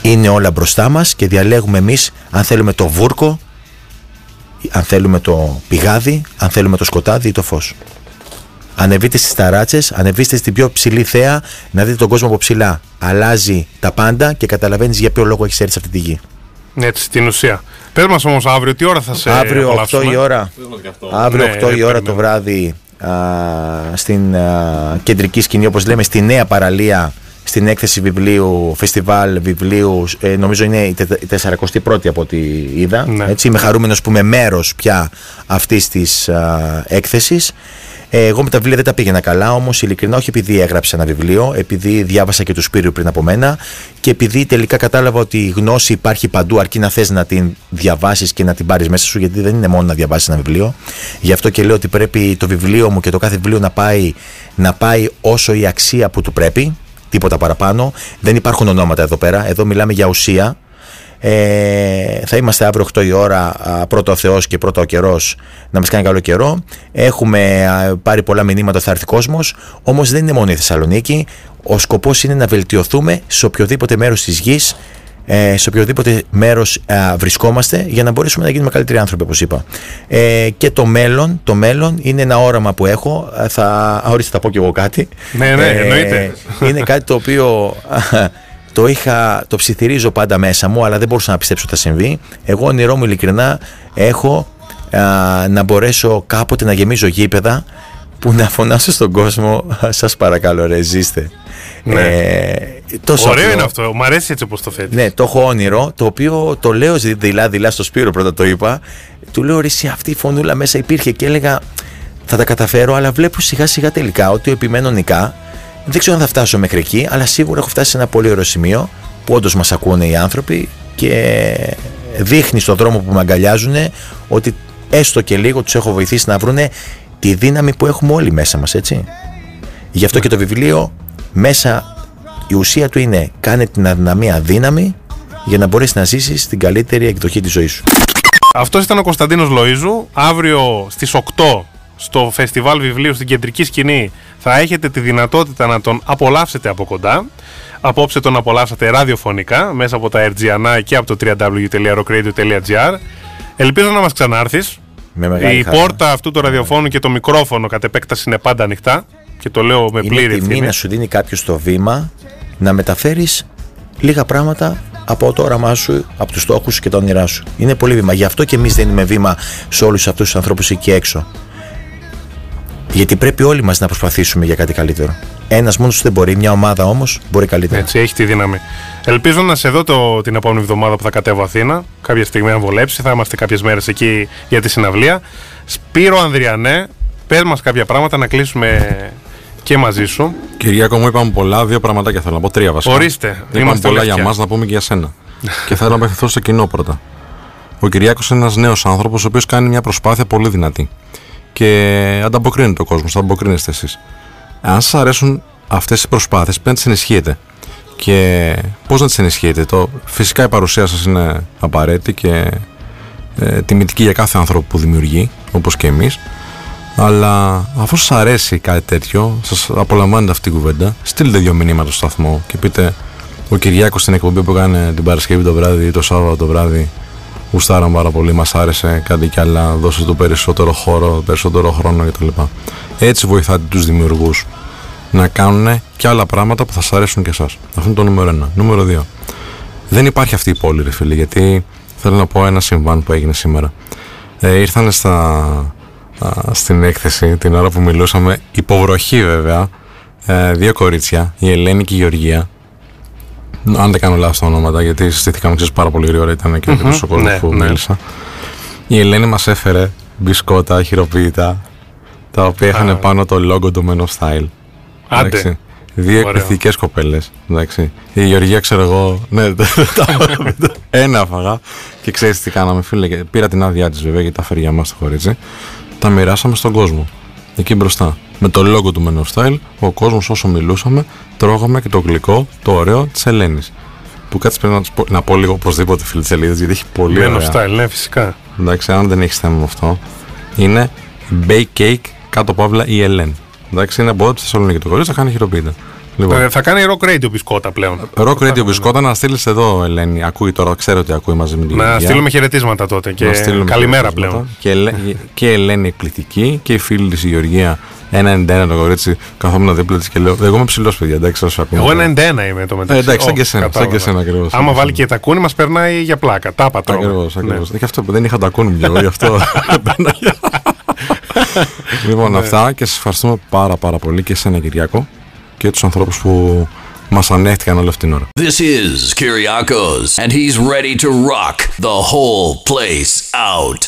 C: Είναι όλα μπροστά μας και διαλέγουμε εμείς αν θέλουμε το βούρκο, αν θέλουμε το πηγάδι, αν θέλουμε το σκοτάδι ή το φως. Ανεβείτε στις ταράτσες, ανεβείτε στην πιο ψηλή θέα να δείτε τον κόσμο από ψηλά. Αλλάζει τα πάντα και καταλαβαίνεις για ποιο λόγο έχεις έρθει σε αυτή τη γη.
B: Έτσι, στην ουσία. Πες μας όμως αύριο, τι ώρα θα σε
C: Αύριο 8
B: απολαύσουμε;
C: η ώρα, αύριο
B: Ναι,
C: 8 η
B: ναι,
C: ώρα το
B: περιμένω.
C: βράδυ α, στην α, κεντρική σκηνή όπως λέμε στη νέα παραλία στην έκθεση βιβλίου, φεστιβάλ βιβλίου, ε, νομίζω είναι η τε- η 41η από ό,τι είδα.
B: Ναι.
C: Έτσι, είμαι χαρούμενος που είμαι μέρος πια αυτής της α, έκθεσης. Ε, εγώ με τα βιβλία δεν τα πήγαινα καλά, όμως ειλικρινά όχι επειδή έγραψα ένα βιβλίο, επειδή διάβασα και τους Σπύριου πριν από μένα και επειδή τελικά κατάλαβα ότι η γνώση υπάρχει παντού, αρκεί να θες να την διαβάσεις και να την πάρεις μέσα σου, γιατί δεν είναι μόνο να διαβάσεις ένα βιβλίο. Γι' αυτό και λέω ότι πρέπει το βιβλίο μου και το κάθε βιβλίο να πάει, να πάει όσο η αξία που του πρέπει, τίποτα παραπάνω. Δεν υπάρχουν ονόματα εδώ πέρα. Εδώ μιλάμε για ουσία. Ε, θα είμαστε αύριο 8 η ώρα, πρώτο ο Θεός και πρώτο ο καιρός να μας κάνει καλό καιρό. Έχουμε πάρει πολλά μηνύματα, θα έρθει κόσμος, όμως δεν είναι μόνο η Θεσσαλονίκη. Ο σκοπός είναι να βελτιωθούμε σε οποιοδήποτε μέρος της γης ε, σε οποιοδήποτε μέρος βρισκόμαστε για να μπορέσουμε να γίνουμε καλύτεροι άνθρωποι όπως είπα ε, και το μέλλον, το μέλλον είναι ένα όραμα που έχω θα, ορίστε θα πω και εγώ κάτι
B: ναι ναι εννοείται
C: είναι κάτι το οποίο το είχα, το ψιθυρίζω πάντα μέσα μου αλλά δεν μπορούσα να πιστέψω ότι θα συμβεί εγώ όνειρό μου ειλικρινά έχω να μπορέσω κάποτε να γεμίζω γήπεδα που να φωνάσω στον κόσμο σας παρακαλώ ρε ζήστε
B: ναι. Ε, τόσο Ωραίο είναι αυτό. Μου αρέσει έτσι όπως το θέτεις.
C: Ναι, το έχω όνειρο, το οποίο το λέω δειλά-δειλά στο Σπύρο πρώτα το είπα. Του λέω ρε, αυτή η φωνούλα μέσα υπήρχε και έλεγα θα τα καταφέρω, αλλά βλέπω σιγά σιγά τελικά ότι ο επιμένω νικά. Δεν ξέρω αν θα φτάσω μέχρι εκεί, αλλά σίγουρα έχω φτάσει σε ένα πολύ ωραίο σημείο που όντως μας ακούνε οι άνθρωποι και δείχνει στον δρόμο που με αγκαλιάζουν ότι έστω και λίγο τους έχω βοηθήσει να βρουν τη δύναμη που έχουμε όλοι μέσα μας, έτσι. Γι' αυτό και το βιβλίο μέσα η ουσία του είναι κάνε την αδυναμία δύναμη για να μπορέσεις να ζήσεις την καλύτερη εκδοχή της ζωής σου.
B: Αυτός ήταν ο Κωνσταντίνος Λοίζου. Αύριο στις 8 στο φεστιβάλ βιβλίου στην κεντρική σκηνή θα έχετε τη δυνατότητα να τον απολαύσετε από κοντά. Απόψε τον απολαύσατε ραδιοφωνικά μέσα από τα RGNA και από το www.rockradio.gr. Ελπίζω να μας ξανάρθεις. Η πόρτα αυτού του ραδιοφώνου και το μικρόφωνο κατ' επέκταση είναι πάντα ανοιχτά και το λέω με πλήρη ευθύνη.
C: Είναι τιμή να σου δίνει κάποιος το βήμα να μεταφέρεις λίγα πράγματα από το όραμά σου, από τους στόχους σου και τα όνειρά σου. Είναι πολύ βήμα. Γι' αυτό και εμείς δίνουμε βήμα σε όλους αυτούς τους ανθρώπους εκεί έξω. Γιατί πρέπει όλοι μας να προσπαθήσουμε για κάτι καλύτερο. Ένας μόνος δεν μπορεί, μια ομάδα όμως μπορεί καλύτερα.
B: Έτσι, έχει τη δύναμη. Ελπίζω να σε δω το, την επόμενη εβδομάδα που θα κατέβω Αθήνα. Κάποια στιγμή, αν βολέψει, θα είμαστε κάποιες μέρες εκεί για τη συναυλία. Σπύρο Ανδριανέ, πες μας κάποια πράγματα να κλείσουμε και μαζί σου.
D: Κυριάκο μου, είπαμε πολλά. Δύο πραγματάκια θέλω να πω. Τρία βασικά.
B: Ορίστε.
D: Είπαμε πολλά για μας, να πούμε και για σένα. και θέλω να απευθυνθώ στο κοινό πρώτα. Ο Κυριάκος είναι ένας νέος άνθρωπος, ο οποίος κάνει μια προσπάθεια πολύ δυνατή. Και ανταποκρίνεται ο κόσμος, ανταποκρίνεστε εσείς. Αν σας αρέσουν αυτές οι προσπάθειες, πρέπει να τις ενισχύετε. Και πώς να τις ενισχύετε, το, φυσικά η παρουσία σας είναι απαραίτητη και ε, τιμητική για κάθε άνθρωπο που δημιουργεί, όπως και εμείς. Αλλά αφού σας αρέσει κάτι τέτοιο, σας απολαμβάνετε αυτή την κουβέντα, στείλτε δύο μηνύματα στο σταθμό και πείτε ο Κυριάκος στην εκπομπή που έκανε την Παρασκευή το βράδυ ή το Σάββατο το βράδυ. Γουστάραν πάρα πολύ, μας άρεσε κάτι κι άλλα, δώσε του περισσότερο χώρο, περισσότερο χρόνο κτλ. Έτσι βοηθάτε τους δημιουργούς να κάνουν και άλλα πράγματα που θα σας αρέσουν και εσάς. Αυτό είναι το νούμερο ένα. Νούμερο δύο. Δεν υπάρχει αυτή η πόλη, ρε φίλε, γιατί θέλω να πω ένα συμβάν που έγινε σήμερα. Ε, ήρθαν στα, στην έκθεση την ώρα που μιλούσαμε, υποβροχή βέβαια, ε, δύο κορίτσια, η Ελένη και η Γεωργία. Αν δεν κάνω λάθος τα ονόματα, γιατί συστήθηκαν ξέρεις, πάρα πολύ γρήγορα, ήταν και mm-hmm. ο κόσμο ναι, που ναι. μίλησα. Η Ελένη μας έφερε μπισκότα χειροποίητα, τα οποία είχαν πάνω το logo του Men of Style.
B: Άντε.
D: Δύο εκπληκτικές κοπέλες. Η Γεωργία, ξέρω εγώ. Ναι, ένα φαγά. Και ξέρεις τι κάναμε, φίλε. Πήρα την άδειά της βέβαια γιατί τα φέρει για μας το κορίτσι τα μοιράσαμε στον κόσμο. Εκεί μπροστά. Με το λόγο του Men of Style, ο κόσμος όσο μιλούσαμε, τρώγαμε και το γλυκό, το ωραίο της Ελένης. Που κάτσε πρέπει να, πω, να πω λίγο οπωσδήποτε φίλοι της Σελίδα, γιατί έχει πολύ Men
B: of Style, ναι, φυσικά.
D: Εντάξει, αν δεν έχεις θέμα με αυτό, είναι bake cake κάτω παύλα η Ελένη. Εντάξει, είναι από εδώ τη Θεσσαλονίκη το κορίτσι, θα κάνει χειροποίητα.
B: Λοιπόν. Ε, θα κάνει rock radio μπισκότα πλέον.
D: Rock radio μπισκότα να στείλεις εδώ, Ελένη. Ακούει τώρα, ξέρω ότι ακούει μαζί με την
B: Να στείλουμε χαιρετίσματα τότε. Και καλημέρα πλέον.
D: Και, και Ελένη εκπληκτική και η φίλη της Γεωργία 1,91 το κορίτσι, καθόμουν δίπλα της και λέω: Εγώ είμαι ψηλός, παιδιά. Εντάξει, όσο
B: ακούω. Εγώ 91 είμαι το μεταξύ.
D: Ε, εντάξει, σαν και εσένα, σαν και εσένα ακριβώς.
B: Άμα βάλει και τα κούνη, μας περνάει για πλάκα. Τα πατώ.
D: Ακριβώς, ακριβώς. Ναι. αυτό που δεν είχα τα κούνη μου, εγώ γι' αυτό. λοιπόν, αυτά και σας ευχαριστούμε πάρα πάρα πολύ και εσένα, Κυριακό και τους ανθρώπους που μας ανέχτηκαν όλη αυτή την ώρα.
A: This is Kyriakos and he's ready to rock the whole place out.